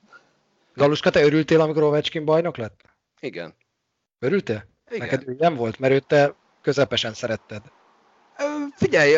Galuska, te örültél, amikor Ovechkin bajnok lett? Igen. Örültél? Igen. Neked nem volt, mert őt te közepesen szeretted. Figyelj,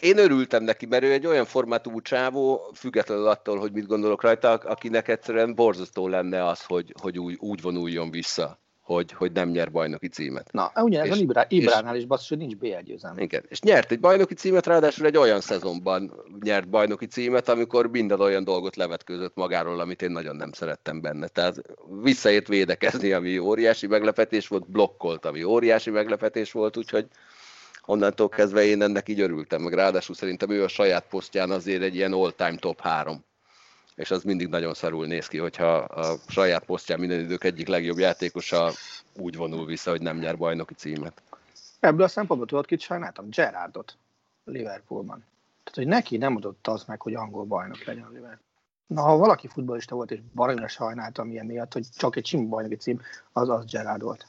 én örültem neki, mert ő egy olyan formátumú csávó, függetlenül attól, hogy mit gondolok rajta, akinek egyszerűen borzasztó lenne az, hogy, hogy úgy, úgy vonuljon vissza hogy, hogy nem nyer bajnoki címet. Na, ugyanez a Ibrá, Ibránál is basszus, hogy nincs BL győzelme. Igen, és nyert egy bajnoki címet, ráadásul egy olyan szezonban nyert bajnoki címet, amikor minden olyan dolgot levetkőzött magáról, amit én nagyon nem szerettem benne. Tehát visszaért védekezni, ami óriási meglepetés volt, blokkolt, ami óriási meglepetés volt, úgyhogy onnantól kezdve én ennek így örültem, meg ráadásul szerintem ő a saját posztján azért egy ilyen all-time top 3 és az mindig nagyon szarul néz ki, hogyha a saját posztján minden idők egyik legjobb játékosa úgy vonul vissza, hogy nem nyer bajnoki címet. Ebből a szempontból tudod, kit sajnáltam? Gerardot Liverpoolban. Tehát, hogy neki nem adott az meg, hogy angol bajnok legyen a Liverpool. Na, ha valaki futbolista volt, és baromira sajnáltam ilyen miatt, hogy csak egy sima bajnoki cím, az az Gerard volt.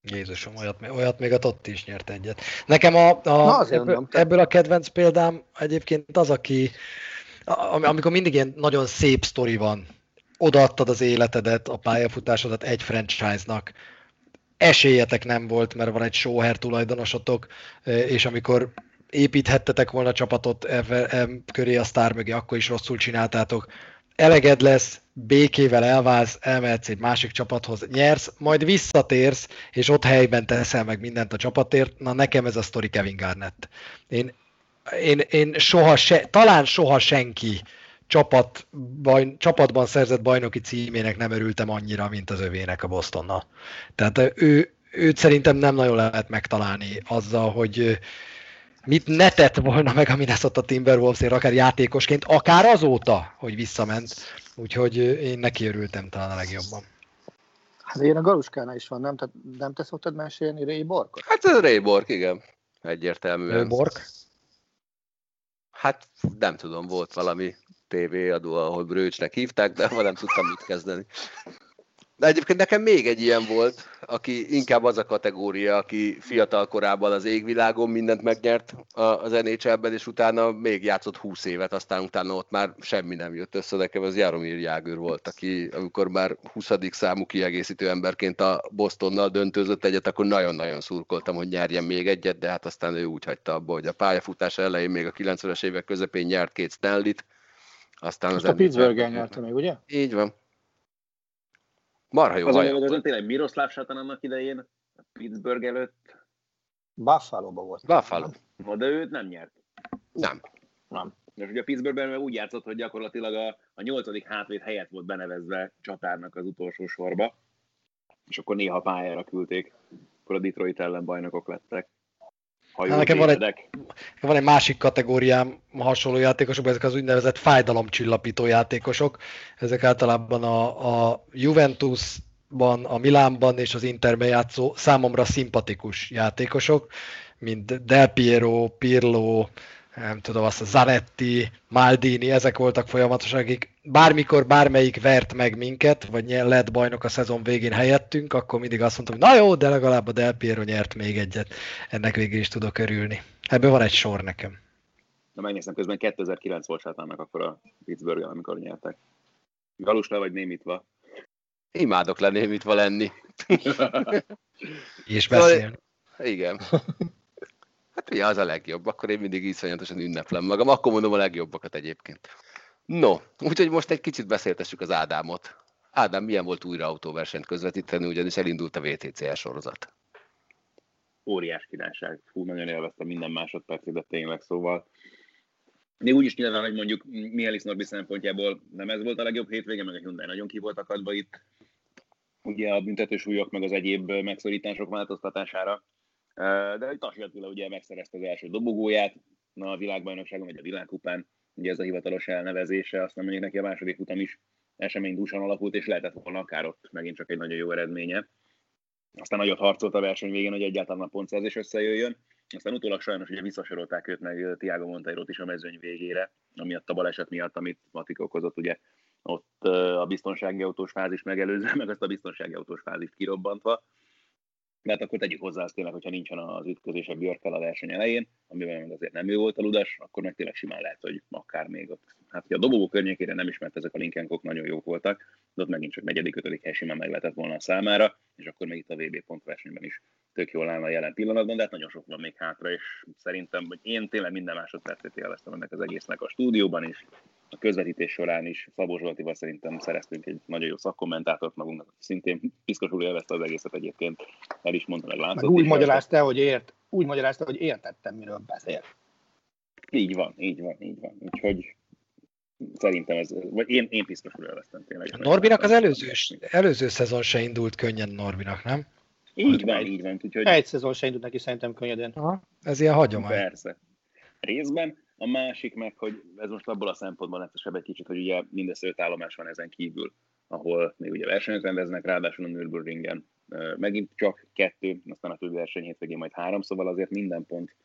Jézusom, olyat, olyat még a Totti is nyert egyet. Nekem a, a Na, ebből, mondom, ebből a kedvenc példám egyébként az, aki amikor mindig ilyen nagyon szép sztori van, odaadtad az életedet, a pályafutásodat egy franchise-nak, esélyetek nem volt, mert van egy showher tulajdonosotok, és amikor építhettetek volna csapatot köré a sztár mögé, akkor is rosszul csináltátok. Eleged lesz, békével elválsz, elmehetsz egy másik csapathoz, nyersz, majd visszatérsz, és ott helyben teszel meg mindent a csapatért. Na nekem ez a sztori Kevin Garnett. Én én, én soha se, talán soha senki csapat, baj, csapatban szerzett bajnoki címének nem örültem annyira, mint az övének a Bostonnal. Tehát ő, őt szerintem nem nagyon lehet megtalálni azzal, hogy mit ne tett volna meg a Minnesota Timberwolvesért, akár játékosként, akár azóta, hogy visszament. Úgyhogy én neki örültem talán a legjobban. Hát ilyen a Galuskánál is van, nem? Tehát nem te szoktad mesélni Ray Borkot? Hát ez Ray Bork, igen. Egyértelműen. Ray Bork? Hát nem tudom, volt valami tévéadó, ahol Brőcsnek hívták, de nem tudtam mit kezdeni. De egyébként nekem még egy ilyen volt, aki inkább az a kategória, aki fiatal korában az égvilágon mindent megnyert az NHL-ben, és utána még játszott 20 évet, aztán utána ott már semmi nem jött össze. Nekem az Jaromir Jágőr volt, aki amikor már 20. számú kiegészítő emberként a Bostonnal döntőzött egyet, akkor nagyon-nagyon szurkoltam, hogy nyerjen még egyet, de hát aztán ő úgy hagyta abba, hogy a pályafutása elején még a 90-es évek közepén nyert két Stanley-t, aztán Most az a Pittsburgh nyerte még, ugye? Így van. Marha jó Az a tényleg Miroslav Satan annak idején, a Pittsburgh előtt. Buffalo-ba volt. Buffalo. No, de őt nem nyert. Nem. Nem. És ugye a Pittsburghben úgy játszott, hogy gyakorlatilag a, a nyolcadik hátvéd helyett volt benevezve csatárnak az utolsó sorba, és akkor néha pályára küldték, akkor a Detroit ellen bajnokok lettek. Ha hát nekem van egy, van egy másik kategóriám hasonló játékosok, ezek az úgynevezett fájdalomcsillapító játékosok. Ezek általában a, a Juventusban, a Milánban és az Interben játszó számomra szimpatikus játékosok, mint Del Piero, Pirlo, nem tudom, azt a Zanetti, Maldini, ezek voltak folyamatosan, akik bármikor bármelyik vert meg minket, vagy lett bajnok a szezon végén helyettünk, akkor mindig azt mondtam, hogy na jó, de legalább a Del Piero nyert még egyet. Ennek végül is tudok örülni. Ebből van egy sor nekem. Na megnézem, közben 2009 volt sátának akkor a Pittsburgh amikor nyertek. Galus le vagy némítva? Imádok le némítva lenni. És beszélni. Igen. Hát ugye az a legjobb, akkor én mindig iszonyatosan ünneplem magam, akkor mondom a legjobbakat egyébként. No, úgyhogy most egy kicsit beszéltessük az Ádámot. Ádám, milyen volt újra autóversenyt közvetíteni, ugyanis elindult a VTCR sorozat. Óriás királyság. Fú, nagyon élveztem minden másodpercét, de tényleg szóval. Még úgy is nyilván, hogy mondjuk Mielis Norbi szempontjából nem ez volt a legjobb hétvége, meg a Hyundai nagyon ki volt akadva itt. Ugye a büntetősúlyok, meg az egyéb megszorítások változtatására de Tasi Attila ugye megszerezte az első dobogóját na, a világbajnokságon, vagy a világkupán, ugye ez a hivatalos elnevezése, aztán mondjuk neki a második futam is eseménydúsan alakult, és lehetett volna akár ott megint csak egy nagyon jó eredménye. Aztán nagyot harcolt a verseny végén, hogy egyáltalán a pontszerzés összejöjjön. Aztán utólag sajnos ugye visszasorolták őt meg Tiago Monteiro is a mezőny végére, amiatt a baleset miatt, amit Matik okozott, ugye ott a biztonsági autós fázis megelőzve, meg azt a biztonsági autós fázist kirobbantva mert akkor tegyük hozzá azt tényleg, hogyha nincsen az ütközés a Björkkel a verseny elején, amiben meg azért nem jó volt a ludas, akkor meg tényleg simán lehet, hogy akár még ott, hát hogy a dobogó környékére nem ismert ezek a linkenkok nagyon jók voltak, de ott megint csak negyedik, ötödik hely simán meg lehetett volna a számára, és akkor még itt a VB pont versenyben is tök jól állna a jelen pillanatban, de hát nagyon sok van még hátra, és szerintem, hogy én tényleg minden másodpercét élveztem ennek az egésznek a stúdióban is, a közvetítés során is Szabó Zsoltival szerintem szereztünk egy nagyon jó szakkommentátort magunknak, szintén piszkosul élvezte az egészet egyébként, el is mondta meg látszott. Meg úgy magyarázta, hogy ért, úgy magyarázta, hogy értettem, miről beszél. Így van, így van, így van. Úgyhogy szerintem ez, vagy én, én piszkosul élveztem tényleg. Norbinak az előző, előző szezon se indult könnyen Norbinak, nem? Így van, így van. Úgyhogy... Egy szezon se indult neki szerintem könnyedén. Aha, ez ilyen hagyomány. Persze. Részben. A másik meg, hogy ez most abból a szempontból lehetősebb egy kicsit, hogy ugye mindössze öt állomás van ezen kívül, ahol még ugye versenyt rendeznek, ráadásul a Nürburgringen megint csak kettő, aztán a többi verseny hétvégén majd három, szóval azért minden pont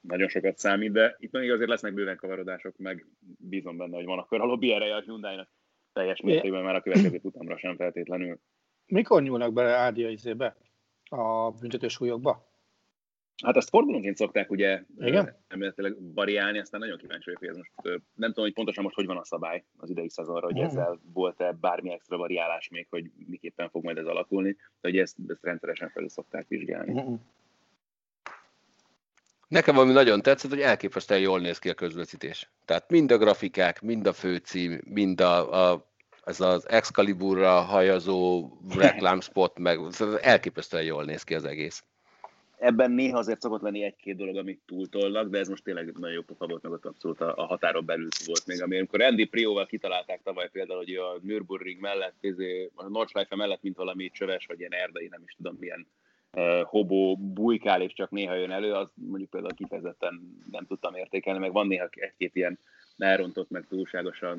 nagyon sokat számít, de itt még azért lesznek bőven kavarodások, meg bízom benne, hogy van akkor a lobby ereje a Hyundai-nak teljes mértékben már a következő futamra sem feltétlenül. Mikor nyúlnak bele Ádia izébe? A büntetősúlyokba? Hát ezt fordulónként szokták ugye Igen? emeletileg variálni, aztán nagyon kíváncsi vagyok, hogy ez most, nem tudom, hogy pontosan most hogy van a szabály az idei szezonra, hogy ezzel volt-e bármi extra variálás még, hogy miképpen fog majd ez alakulni, de hogy ezt, ezt rendszeresen felül szokták vizsgálni. Uh-huh. Nekem valami nagyon tetszett, hogy elképesztően jól néz ki a közvetítés. Tehát mind a grafikák, mind a főcím, mind a, a ez az Excaliburra hajazó reklámspot, meg elképesztően jól néz ki az egész. Ebben néha azért szokott lenni egy-két dolog, amit túltolnak, de ez most tényleg nagyon jó pofa volt, meg ott abszolút a, a határon belül volt még, ami amikor Andy Prióval kitalálták tavaly például, hogy a Nürburgring mellett, izé, a Nordschleife mellett, mint valami csöves, vagy ilyen erdei, nem is tudom milyen uh, hobó bujkál, és csak néha jön elő, az mondjuk például kifejezetten nem tudtam értékelni, meg van néha egy-két ilyen elrontott, meg túlságosan,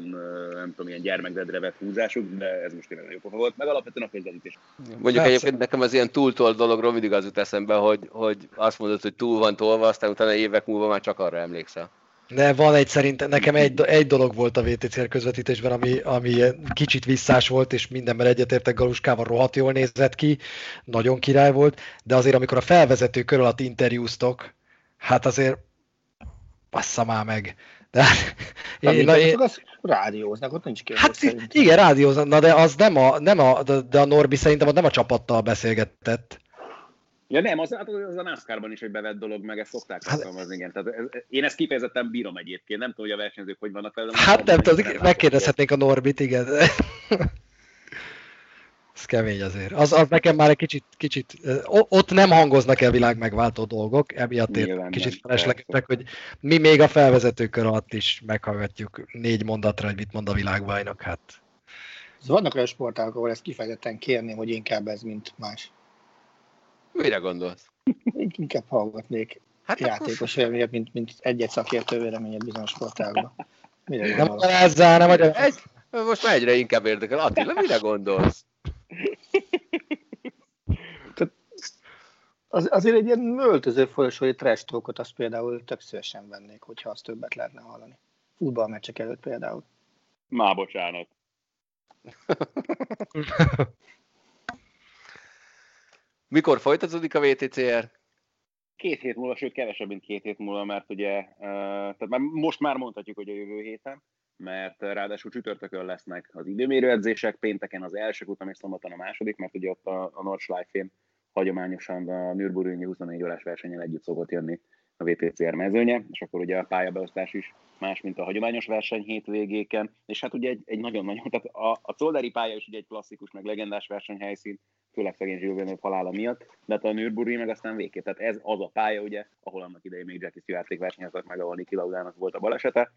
nem tudom, ilyen gyermekdedre vett húzásuk, de ez most tényleg jó volt, meg alapvetően a közelítés. Mondjuk Persze. egyébként nekem az ilyen túltolt dologról mindig az jut eszembe, hogy, hogy azt mondod, hogy túl van tolva, aztán utána évek múlva már csak arra emlékszel. De van egy szerintem, nekem egy, egy dolog volt a VTCR közvetítésben, ami, ami kicsit visszás volt, és mindenben egyetértek Galuskával rohadt jól nézett ki, nagyon király volt, de azért amikor a felvezető kör alatt interjúztok, hát azért bassza már meg. De, én, na, én, az rádióznak, ott nincs kérdés Hát szerintem. igen, rádióznak, na de az nem a, nem a, de a Norbi szerintem ott nem a csapattal beszélgetett. Ja nem, az, az a NASCAR-ban is egy bevett dolog, meg ezt szokták hát, alkalmazni, igen. Tehát ez, én ezt kifejezetten bírom egyébként, nem tudom, hogy a versenyzők hogy vannak vele. Hát nem tudom, megkérdezhetnénk a Norbit, igen. Ez kemény azért. Az, az nekem már egy kicsit, kicsit, ott nem hangoznak el világ megváltó dolgok, emiatt ér kicsit feleslegesek, hogy mi még a felvezetőkör alatt is meghallgatjuk négy mondatra, hogy mit mond a világbajnok, hát. Szóval vannak olyan sportágok, ahol ezt kifejezetten kérném, hogy inkább ez, mint más. Mire gondolsz? Én inkább hallgatnék hát játékos véleményet, mint, mint egy-egy szakértő véleményet bizonyos sportágokban. Mire nem ezzel, nem vagy... Egy, most már egyre inkább érdekel. Attila, mire gondolsz? Az, azért egy ilyen öltöző folyosói trash talkot azt például tök szívesen vennék, hogyha azt többet lehetne hallani. Futballmeccsek előtt például. Má, bocsánat. Mikor folytatódik a VTCR? Két hét múlva, sőt kevesebb, mint két hét múlva, mert ugye, tehát már most már mondhatjuk, hogy a jövő héten, mert ráadásul csütörtökön lesznek az időmérőedzések, pénteken az első utam és szombaton a második, mert ugye ott a, a Nordschleife-én hagyományosan a Nürburgringi 24 órás versenyen együtt szokott jönni a VTCR mezőnye, és akkor ugye a pályabeosztás is más, mint a hagyományos verseny hétvégéken, és hát ugye egy, egy nagyon-nagyon, tehát a, a Colderi pálya is ugye egy klasszikus, meg legendás versenyhelyszín, főleg szegény Zsilvénő halála miatt, de hát a Nürburgring meg aztán végképp, tehát ez az a pálya, ugye, ahol annak idején még Jackie Stewart versenyezett meg, ahol Niki Laudának volt a balesete,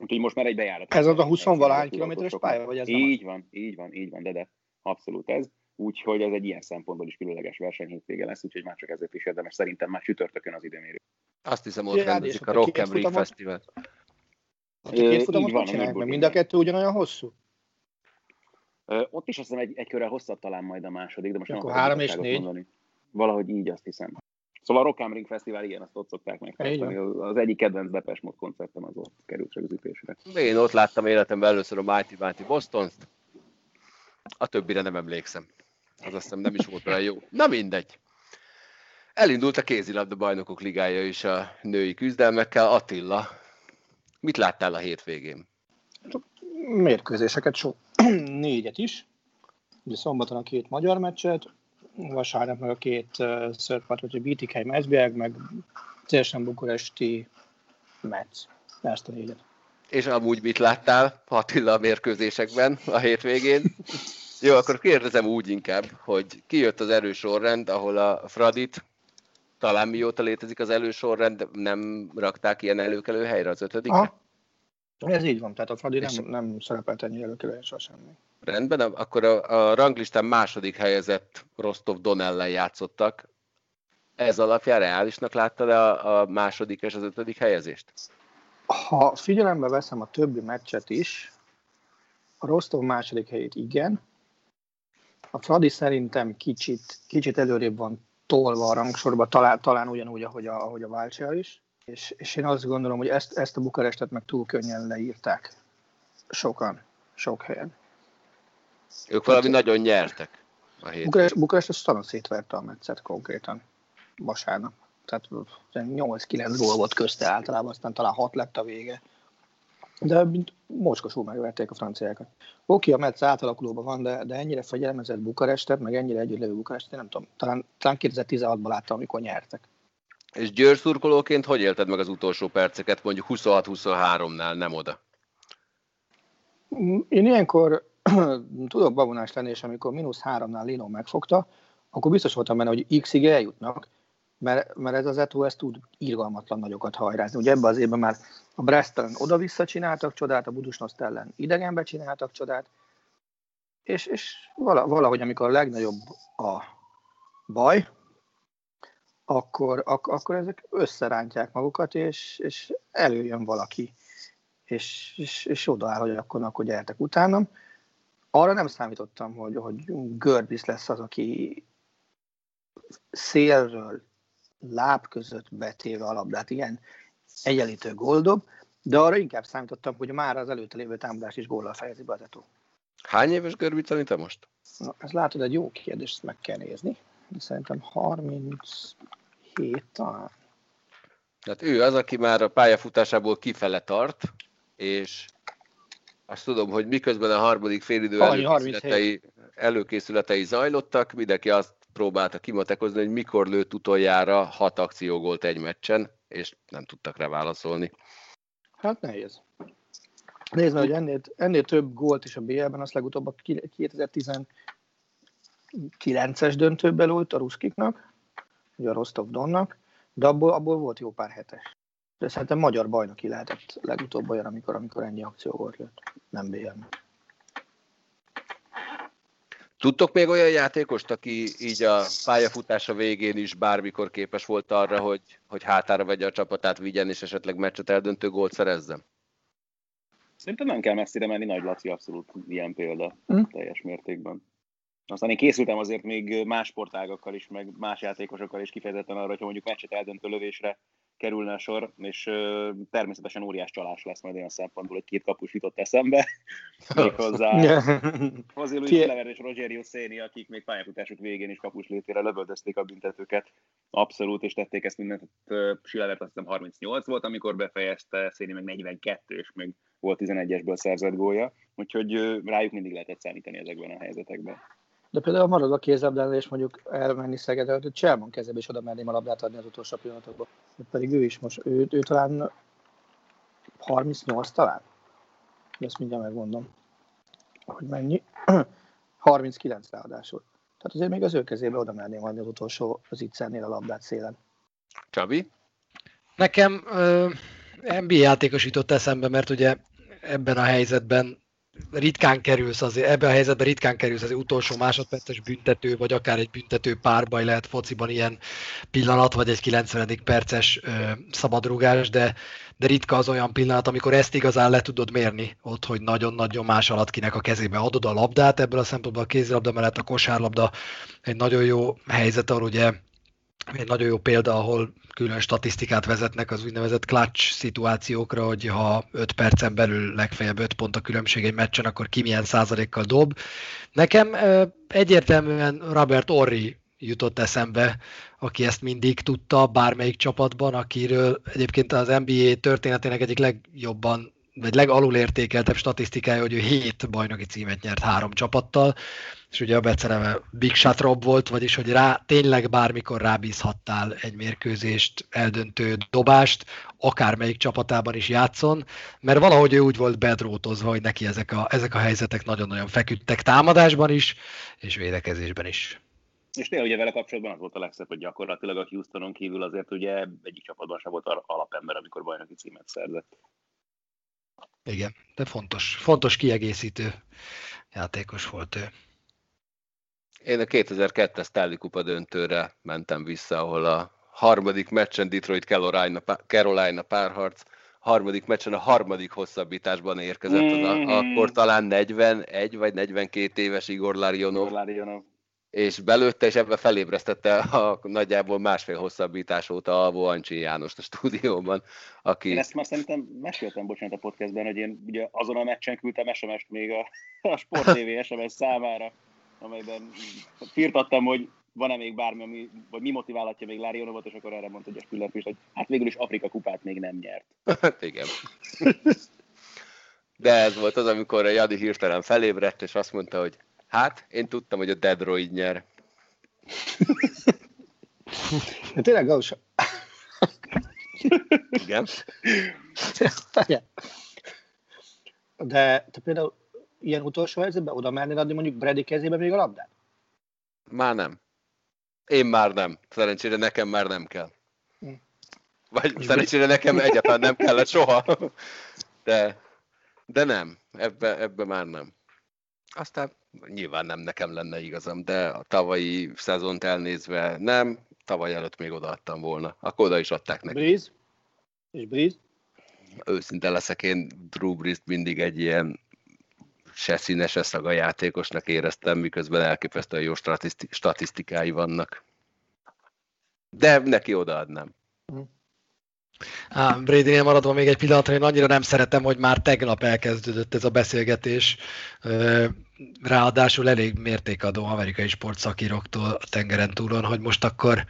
Úgyhogy most már egy bejárat. Ez az a 20 valahány kilométeres pálya, vagy ez Így van, így van, így van, de, de abszolút ez. Úgyhogy ez egy ilyen szempontból is különleges verseny hétvége lesz, úgyhogy már csak ezért is érdemes szerintem már csütörtökön az időmérő. Azt hiszem, ott rendezik a Rock and Ring Festival. Két futamot van, csinálják meg, mind a kettő ugyanolyan hosszú? ott is azt hiszem egy, egy körrel hosszabb talán majd a második, de most Akkor három és négy? Mondani. Valahogy így azt hiszem. Szóval a Rock Ring Fesztivál, igen, azt ott szokták megtartani. Az egyik kedvenc Depes Mod koncertem az ott került rögzítésre. Én ott láttam életemben először a Mighty Mighty boston A többire nem emlékszem. Az azt hiszem nem is volt olyan jó. Na mindegy. Elindult a kézilabda bajnokok ligája is a női küzdelmekkel. Attila, mit láttál a hétvégén? Mérkőzéseket, so négyet is. Ugye szombaton a két magyar meccset, vasárnap meg a két uh, szörpart, vagy a BTK Mezbieg, meg teljesen bukuresti Metz. Ezt a négyet. És amúgy mit láttál Attila a mérkőzésekben a hétvégén? Jó, akkor kérdezem úgy inkább, hogy ki jött az erősorrend, ahol a Fradit, talán mióta létezik az elősorrend, nem rakták ilyen előkelő helyre az ötödik? Ez így van, tehát a Fradi nem, nem szerepelt ennyi előkelően sosem. Rendben, akkor a, a ranglistán második helyezett Rostov Don ellen játszottak. Ez alapján reálisnak láttad a, a második és az ötödik helyezést? Ha figyelembe veszem a többi meccset is, a Rostov második helyét igen, a Fradi szerintem kicsit, kicsit előrébb van tolva a rangsorba, talán, talán ugyanúgy, ahogy a, ahogy a Válcsia is, és, és én azt gondolom, hogy ezt, ezt a Bukarestet meg túl könnyen leírták sokan, sok helyen. Ők valami hát, nagyon nyertek a héten. Bukarest, Bukarest a szalon szétverte a meccset konkrétan vasárnap. Tehát 8-9 gól volt közte általában, aztán talán 6 lett a vége. De mint mocskosul megverték a franciákat. Oké, a Metsz átalakulóban van, de, de ennyire fegyelmezett Bukarestet, meg ennyire együtt levő Bukarestet, nem tudom, talán, talán 2016-ban láttam, amikor nyertek. És Győr szurkolóként hogy élted meg az utolsó perceket, mondjuk 26-23-nál, nem oda? Én ilyenkor tudok babonás lenni, és amikor mínusz háromnál Lino megfogta, akkor biztos voltam benne, hogy X-ig eljutnak, mert, mert ez az Eto ezt tud irgalmatlan nagyokat hajrázni. Ugye ebben az évben már a Brest ellen oda-vissza csináltak csodát, a Budusnoszt ellen idegenbe csináltak csodát, és, és valahogy, amikor a legnagyobb a baj, akkor, ak, akkor ezek összerántják magukat, és, és előjön valaki, és, és, és odaáll, hogy akkor, akkor gyertek utánam. Arra nem számítottam, hogy, hogy Görbis lesz az, aki szélről, láb között betéve a labdát, ilyen egyenlítő goldob, de arra inkább számítottam, hogy már az előtte lévő támadás is góllal fejezi be az Eto. Hány éves Görbic Anita most? Na, ez látod, egy jó kérdés, ezt meg kell nézni. Szerintem 37 talán. Tehát ő az, aki már a pályafutásából kifele tart, és azt tudom, hogy miközben a harmadik félidő előkészületei, előkészületei zajlottak, mindenki azt próbálta kimatekozni, hogy mikor lőtt utoljára hat akciógolt egy meccsen, és nem tudtak rá válaszolni. Hát nehéz. Nézd meg, hogy ennél, ennél több gólt is a BL-ben, azt legutóbb a 2019-es döntőben lőtt a ruszkiknak, ugye a Rostov Donnak, de abból, abból volt jó pár hetes. De szerintem magyar bajnoki lehetett legutóbb olyan, amikor, amikor ennyi akció volt lőtt, nem BL-ben. Tudtok még olyan játékost, aki így a pályafutása végén is bármikor képes volt arra, hogy, hogy hátára vegye a csapatát, vigyen és esetleg meccset eldöntő gólt szerezzen? Szerintem nem kell messzire menni, Nagy Laci abszolút ilyen példa mm. teljes mértékben. Aztán én készültem azért még más sportágakkal is, meg más játékosokkal is kifejezetten arra, hogy mondjuk meccset eldöntő lövésre kerülne a sor, és uh, természetesen óriás csalás lesz majd olyan szempontból, hogy két kapus jutott eszembe. Méghozzá José Luis Lever és Rogerio Széni, akik még pályafutásuk végén is kapus létére lövöldözték a büntetőket. Abszolút, és tették ezt mindent. Silevert azt hiszem 38 volt, amikor befejezte, Széni meg 42, és még volt 11-esből szerzett gólya. Úgyhogy rájuk mindig lehetett számítani ezekben a helyzetekben. De például marad a kézlabdán, és mondjuk elmenni Szegedre, hogy Cselman kezébe is oda merném a labdát adni az utolsó pillanatokban. Pedig ő is most, ő, ő talán 38 talán. Ezt mindjárt megmondom, hogy mennyi. 39 ráadásul. Tehát azért még az ő kezébe oda merném adni az utolsó az itt a labdát szélen. Csabi? Nekem uh, NBA játékos jutott eszembe, mert ugye ebben a helyzetben ritkán kerülsz azért, ebben a helyzetben ritkán kerülsz az utolsó másodperces büntető, vagy akár egy büntető párbaj lehet fociban ilyen pillanat, vagy egy 90. perces ö, szabadrugás, de, de ritka az olyan pillanat, amikor ezt igazán le tudod mérni, ott, hogy nagyon-nagyon más alatt kinek a kezébe adod a labdát, ebből a szempontból a kézilabda mellett a kosárlabda egy nagyon jó helyzet, ahol ugye egy nagyon jó példa, ahol külön statisztikát vezetnek az úgynevezett clutch szituációkra, hogy ha 5 percen belül legfeljebb 5 pont a különbség egy meccsen, akkor ki milyen százalékkal dob. Nekem egyértelműen Robert Orri jutott eszembe, aki ezt mindig tudta bármelyik csapatban, akiről egyébként az NBA történetének egyik legjobban vagy legalul értékeltebb statisztikája, hogy ő hét bajnoki címet nyert három csapattal, és ugye a beceneve Big Shot Rob volt, vagyis hogy rá tényleg bármikor rábízhattál egy mérkőzést, eldöntő dobást, akármelyik csapatában is játszon, mert valahogy ő úgy volt bedrótozva, hogy neki ezek a, ezek a helyzetek nagyon-nagyon feküdtek támadásban is, és védekezésben is. És tényleg ugye vele kapcsolatban az volt a legszebb, hogy gyakorlatilag a Houstonon kívül azért ugye egyik csapatban sem volt alapember, amikor bajnoki címet szerzett. Igen, de fontos, fontos kiegészítő játékos volt ő. Én a 2002-es Stanley Kupa döntőre mentem vissza, ahol a harmadik meccsen Detroit Carolina, Carolina párharc, harmadik meccsen a harmadik hosszabbításban érkezett, az a, mm-hmm. akkor talán 41 vagy 42 éves Igor Larionov. Igor Larionov és belőtte, és ebben felébresztette a nagyjából másfél hosszabbítás óta Alvó Ancsi Jánost a stúdióban, aki... Én ezt már szerintem meséltem, bocsánat, a podcastben, hogy én ugye azon a meccsen küldtem SMS-t még a, a Sport TV SMS számára, amelyben firtattam, hogy van-e még bármi, ami, vagy mi motiválhatja még Lárionovot, és akkor erre mondta, hogy a Spiller hogy hát végül is Afrika kupát még nem nyert. Hát igen. De ez volt az, amikor a Jadi hirtelen felébredt, és azt mondta, hogy Hát, én tudtam, hogy a Deadroid nyer. De tényleg Gauss. Igen. De te például ilyen utolsó helyzetben oda mernéd adni mondjuk Brady kezébe még a labdát? Már nem. Én már nem. Szerencsére nekem már nem kell. Hm. Vagy szerencsére nekem egyáltalán nem kellett soha. De, de nem, ebbe, ebbe már nem. Aztán nyilván nem nekem lenne igazam, de a tavalyi szezont elnézve nem, tavaly előtt még odaadtam volna. Akkor oda is adták neki. Breeze? És Breeze? Őszinte leszek, én Drew Brees mindig egy ilyen se színes, se szaga játékosnak éreztem, miközben elképesztően jó statiszti- statisztikái vannak. De neki odaadnám. Á, Brady-nél maradva még egy pillanatra, én annyira nem szeretem, hogy már tegnap elkezdődött ez a beszélgetés. Ráadásul elég mértékadó amerikai sportszakíróktól a tengeren túlon, hogy most akkor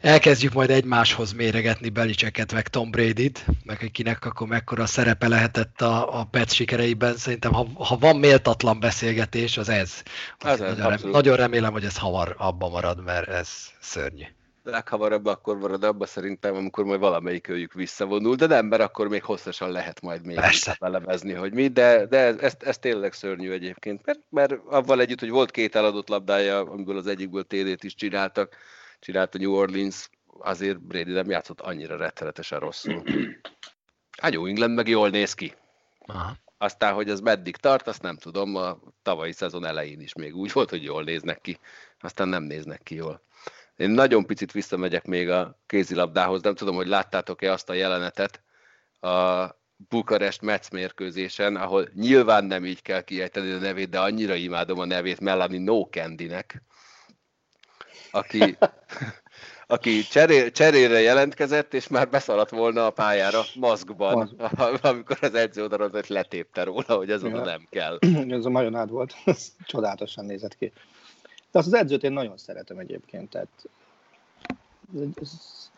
elkezdjük majd egymáshoz méregetni Belicseket, meg Tom Brady-t, meg hogy kinek akkor mekkora szerepe lehetett a, a Pets sikereiben. Szerintem, ha, ha van méltatlan beszélgetés, az ez. Az ez, nagyon, rem, nagyon remélem, hogy ez hamar abba marad, mert ez szörnyű. Leghamarabb akkor marad abba szerintem, amikor majd valamelyik őjük visszavonul, de nem, mert akkor még hosszasan lehet majd még belevezni, hogy mi, de, de ez, ez, ez, tényleg szörnyű egyébként, mert, mert avval együtt, hogy volt két eladott labdája, amiből az egyikből TD-t is csináltak, csinált a New Orleans, azért Brady nem játszott annyira rettenetesen rosszul. A New England meg jól néz ki. Aha. Aztán, hogy ez meddig tart, azt nem tudom, a tavalyi szezon elején is még úgy volt, hogy jól néznek ki, aztán nem néznek ki jól. Én nagyon picit visszamegyek még a kézilabdához, nem tudom, hogy láttátok-e azt a jelenetet a Bukarest Metz mérkőzésen, ahol nyilván nem így kell kiejteni a nevét, de annyira imádom a nevét Melanie No Candy-nek, aki, aki cserél, cserélre jelentkezett, és már beszaladt volna a pályára maszkban, amikor az edző oda hogy letépte róla, hogy ez oda Ja. nem kell. ez a majonád volt, csodálatosan nézett ki. De azt az edzőt én nagyon szeretem egyébként, tehát ez-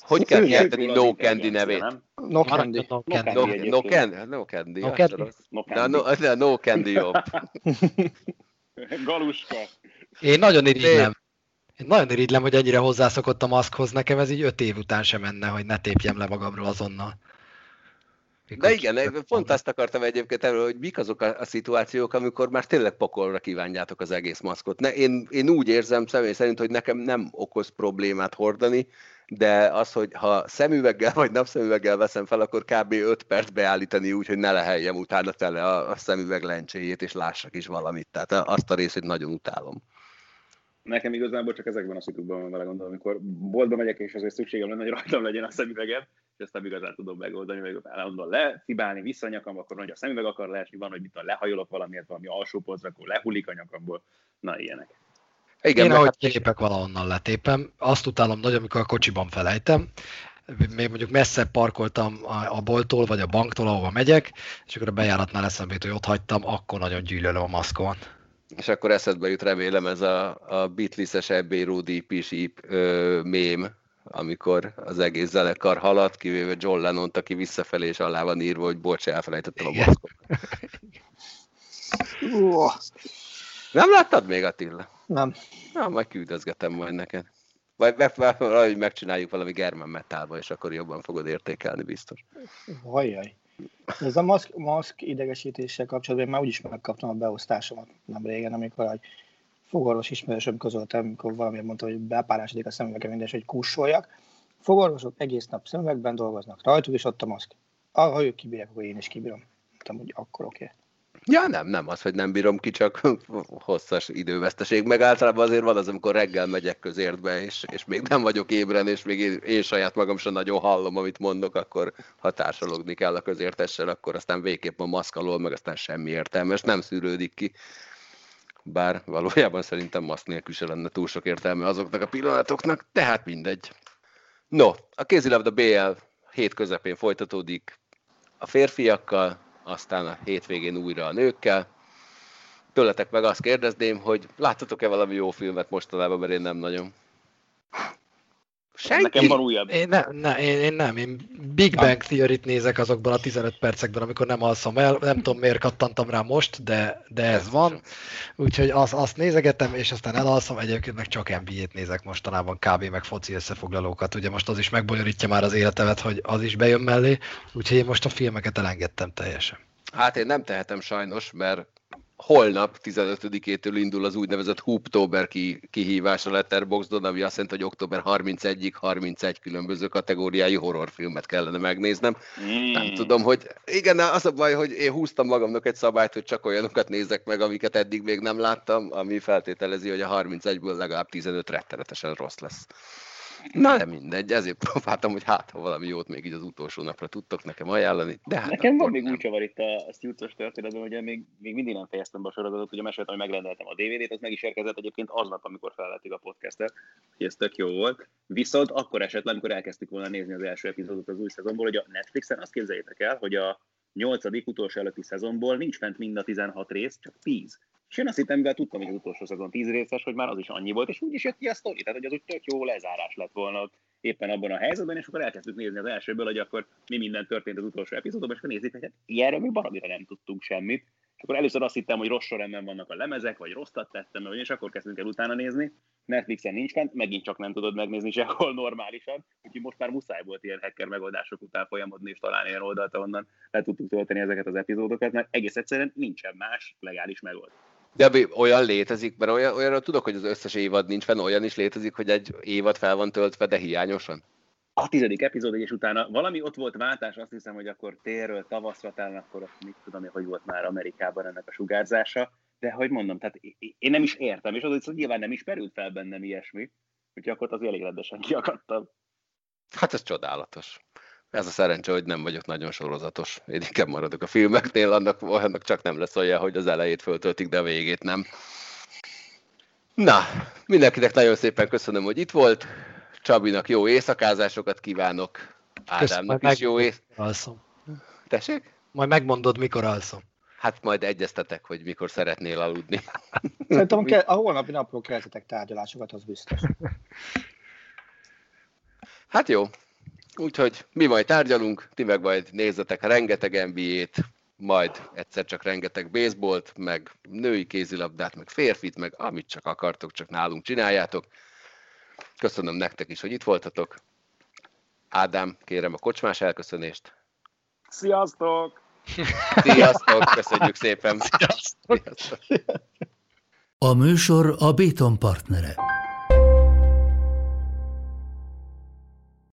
Hogy kell kiejteni No Candy nevét? no candy. No No candy. No, Candy no, candy, no candy. No candy? no candy jobb. Galuska. Én nagyon irigylem. Én nagyon irigylem, hogy ennyire hozzászokott a maszkhoz. Nekem ez így öt év után sem menne, hogy ne tépjem le magamról azonnal. De igen, pont azt akartam egyébként erről, hogy mik azok a, a szituációk, amikor már tényleg pokolra kívánjátok az egész maszkot. Ne, én, én úgy érzem személy szerint, hogy nekem nem okoz problémát hordani, de az, hogy ha szemüveggel vagy napszemüveggel veszem fel, akkor kb. 5 perc beállítani úgy, hogy ne leheljem utána tele a, a szemüveg lencséjét, és lássak is valamit. Tehát azt a részét nagyon utálom. Nekem igazából csak ezekben a szitukban van vele gondolom, amikor boltba megyek, és azért szükségem lenne, hogy rajtam legyen a szemüvegem, és ezt nem igazán tudom megoldani, meg állandóan lefibálni, vissza a nyakam, akkor nagy a szemüveg akar leesni, van, hogy mit a lehajolok valamiért, valami alsó polcra, akkor lehullik a nyakamból. Na, ilyenek. Igen, Én ahogy hát, kilépek valahonnan letépem, azt utálom nagyon, amikor a kocsiban felejtem, még mondjuk messze parkoltam a, bolttól, vagy a banktól, ahova megyek, és akkor a bejáratnál eszembe hogy ott hagytam, akkor nagyon gyűlölöm a maszkon. És akkor eszedbe jut remélem ez a, a Beatles-es Road EP ö, mém, amikor az egész zenekar halad, kivéve John lennon aki visszafelé és alá van írva, hogy bocs, elfelejtettem a maszkot. Nem láttad még Attila? nem. Na, majd küldözgetem majd neked. Vagy valahogy megcsináljuk valami German metálba, és akkor jobban fogod értékelni biztos. Vajjaj. Ez a maszk, maszk idegesítéssel kapcsolatban én már úgyis megkaptam a beosztásomat nem régen, amikor egy fogorvos ismerősöm közöltem, amikor valamiért mondta, hogy bepárásodik a szemüvegem, mindegy, hogy kussoljak. Fogorvosok egész nap szemüvegben dolgoznak rajtuk, és ott a maszk. Ah, ha ők kibírják, akkor én is kibírom. Mondtam, hogy akkor oké. Okay. Ja, nem, nem az, hogy nem bírom ki, csak hosszas időveszteség. Meg általában azért van az, amikor reggel megyek közértbe, és, és még nem vagyok ébren, és még én, én saját magam sem nagyon hallom, amit mondok, akkor ha társalogni kell a közértessel, akkor aztán végképp a maszk alól, meg aztán semmi értelme, és nem szűrődik ki. Bár valójában szerintem maszk nélkül se lenne túl sok értelme azoknak a pillanatoknak, tehát mindegy. No, a kézilabda BL hét közepén folytatódik a férfiakkal, aztán a hétvégén újra a nőkkel. Tőletek meg azt kérdezném, hogy láttatok-e valami jó filmet mostanában, mert én nem nagyon. Senki? Nekem van újabb. Én, ne, ne, én, én nem, én Big Bang Theory-t nézek azokban a 15 percekben, amikor nem alszom el. Nem tudom, miért kattantam rá most, de, de ez van. Úgyhogy azt, azt nézegetem, és aztán elalszom. Egyébként meg csak NBA-t nézek mostanában, kb. meg foci összefoglalókat. Ugye most az is megbonyolítja már az életemet, hogy az is bejön mellé. Úgyhogy én most a filmeket elengedtem teljesen. Hát én nem tehetem sajnos, mert holnap 15-től indul az úgynevezett Hooptober ki, kihívás a Letterboxdon, ami azt jelenti, hogy október 31-ig 31 különböző kategóriájú horrorfilmet kellene megnéznem. Mm. Nem tudom, hogy igen, az a baj, hogy én húztam magamnak egy szabályt, hogy csak olyanokat nézek meg, amiket eddig még nem láttam, ami feltételezi, hogy a 31-ből legalább 15 rettenetesen rossz lesz. Na, de mindegy, ezért próbáltam, hogy hát, ha valami jót még így az utolsó napra tudtok nekem ajánlani. De hát Nekem van még úgy csavar itt a, a Stutsos történetben, hogy még, még mindig nem fejeztem be a sorozatot, ugye meséltem, hogy megrendeltem a DVD-t, az meg is érkezett egyébként aznap, amikor felvettük a podcastet, hogy ez tök jó volt. Viszont akkor esetleg, amikor elkezdtük volna nézni az első epizódot az új szezonból, hogy a Netflixen azt képzeljétek el, hogy a nyolcadik utolsó előtti szezonból nincs fent mind a 16 rész, csak 10. És én azt hittem, mivel tudtam, hogy az utolsó szezon tíz részes, hogy már az is annyi volt, és úgy is jött ki a sztori, tehát hogy az úgy tök jó lezárás lett volna éppen abban a helyzetben, és akkor elkezdtük nézni az elsőből, hogy akkor mi minden történt az utolsó epizódban, és akkor nézzük, hogy hát ilyenről mi baromira nem tudtunk semmit. És akkor először azt hittem, hogy rossz sorrendben vannak a lemezek, vagy rosszat tettem, és akkor kezdünk el utána nézni. Netflixen nincs fent, megint csak nem tudod megnézni sehol normálisan, úgyhogy most már muszáj volt ilyen hacker megoldások után folyamodni és találni ilyen oldalt, onnan le tudtuk tölteni ezeket az epizódokat, mert egész egyszerűen nincsen más legális megoldás. De olyan létezik, mert olyan, olyanra tudok, hogy az összes évad nincs fenn, olyan is létezik, hogy egy évad fel van töltve, de hiányosan? A tizedik epizód, és utána valami ott volt váltás, azt hiszem, hogy akkor térről tavaszra talán, akkor mit tudom, hogy volt már Amerikában ennek a sugárzása, de hogy mondom, tehát én nem is értem, és az, hogy nyilván nem is perült fel bennem ilyesmi, úgyhogy akkor az elég rendesen kiakadtam. Hát ez csodálatos. Ez a szerencse, hogy nem vagyok nagyon sorozatos. Én inkább maradok a filmeknél, annak, annak csak nem lesz olyan, hogy az elejét föltöltik, de a végét nem. Na, mindenkinek nagyon szépen köszönöm, hogy itt volt. Csabinak jó éjszakázásokat kívánok. Ádámnak is jó éjszakázásokat. Tessék? Majd megmondod, mikor alszom. Hát majd egyeztetek, hogy mikor szeretnél aludni. Szerintem a holnapi napról keltetek tárgyalásokat, az biztos. Hát jó, Úgyhogy mi majd tárgyalunk, ti meg majd nézzetek rengeteg NBA-t, majd egyszer csak rengeteg baseballt, meg női kézilabdát, meg férfit, meg amit csak akartok, csak nálunk csináljátok. Köszönöm nektek is, hogy itt voltatok. Ádám, kérem a kocsmás elköszönést. Sziasztok! Sziasztok, köszönjük szépen. Sziasztok. A műsor a Béton partnere.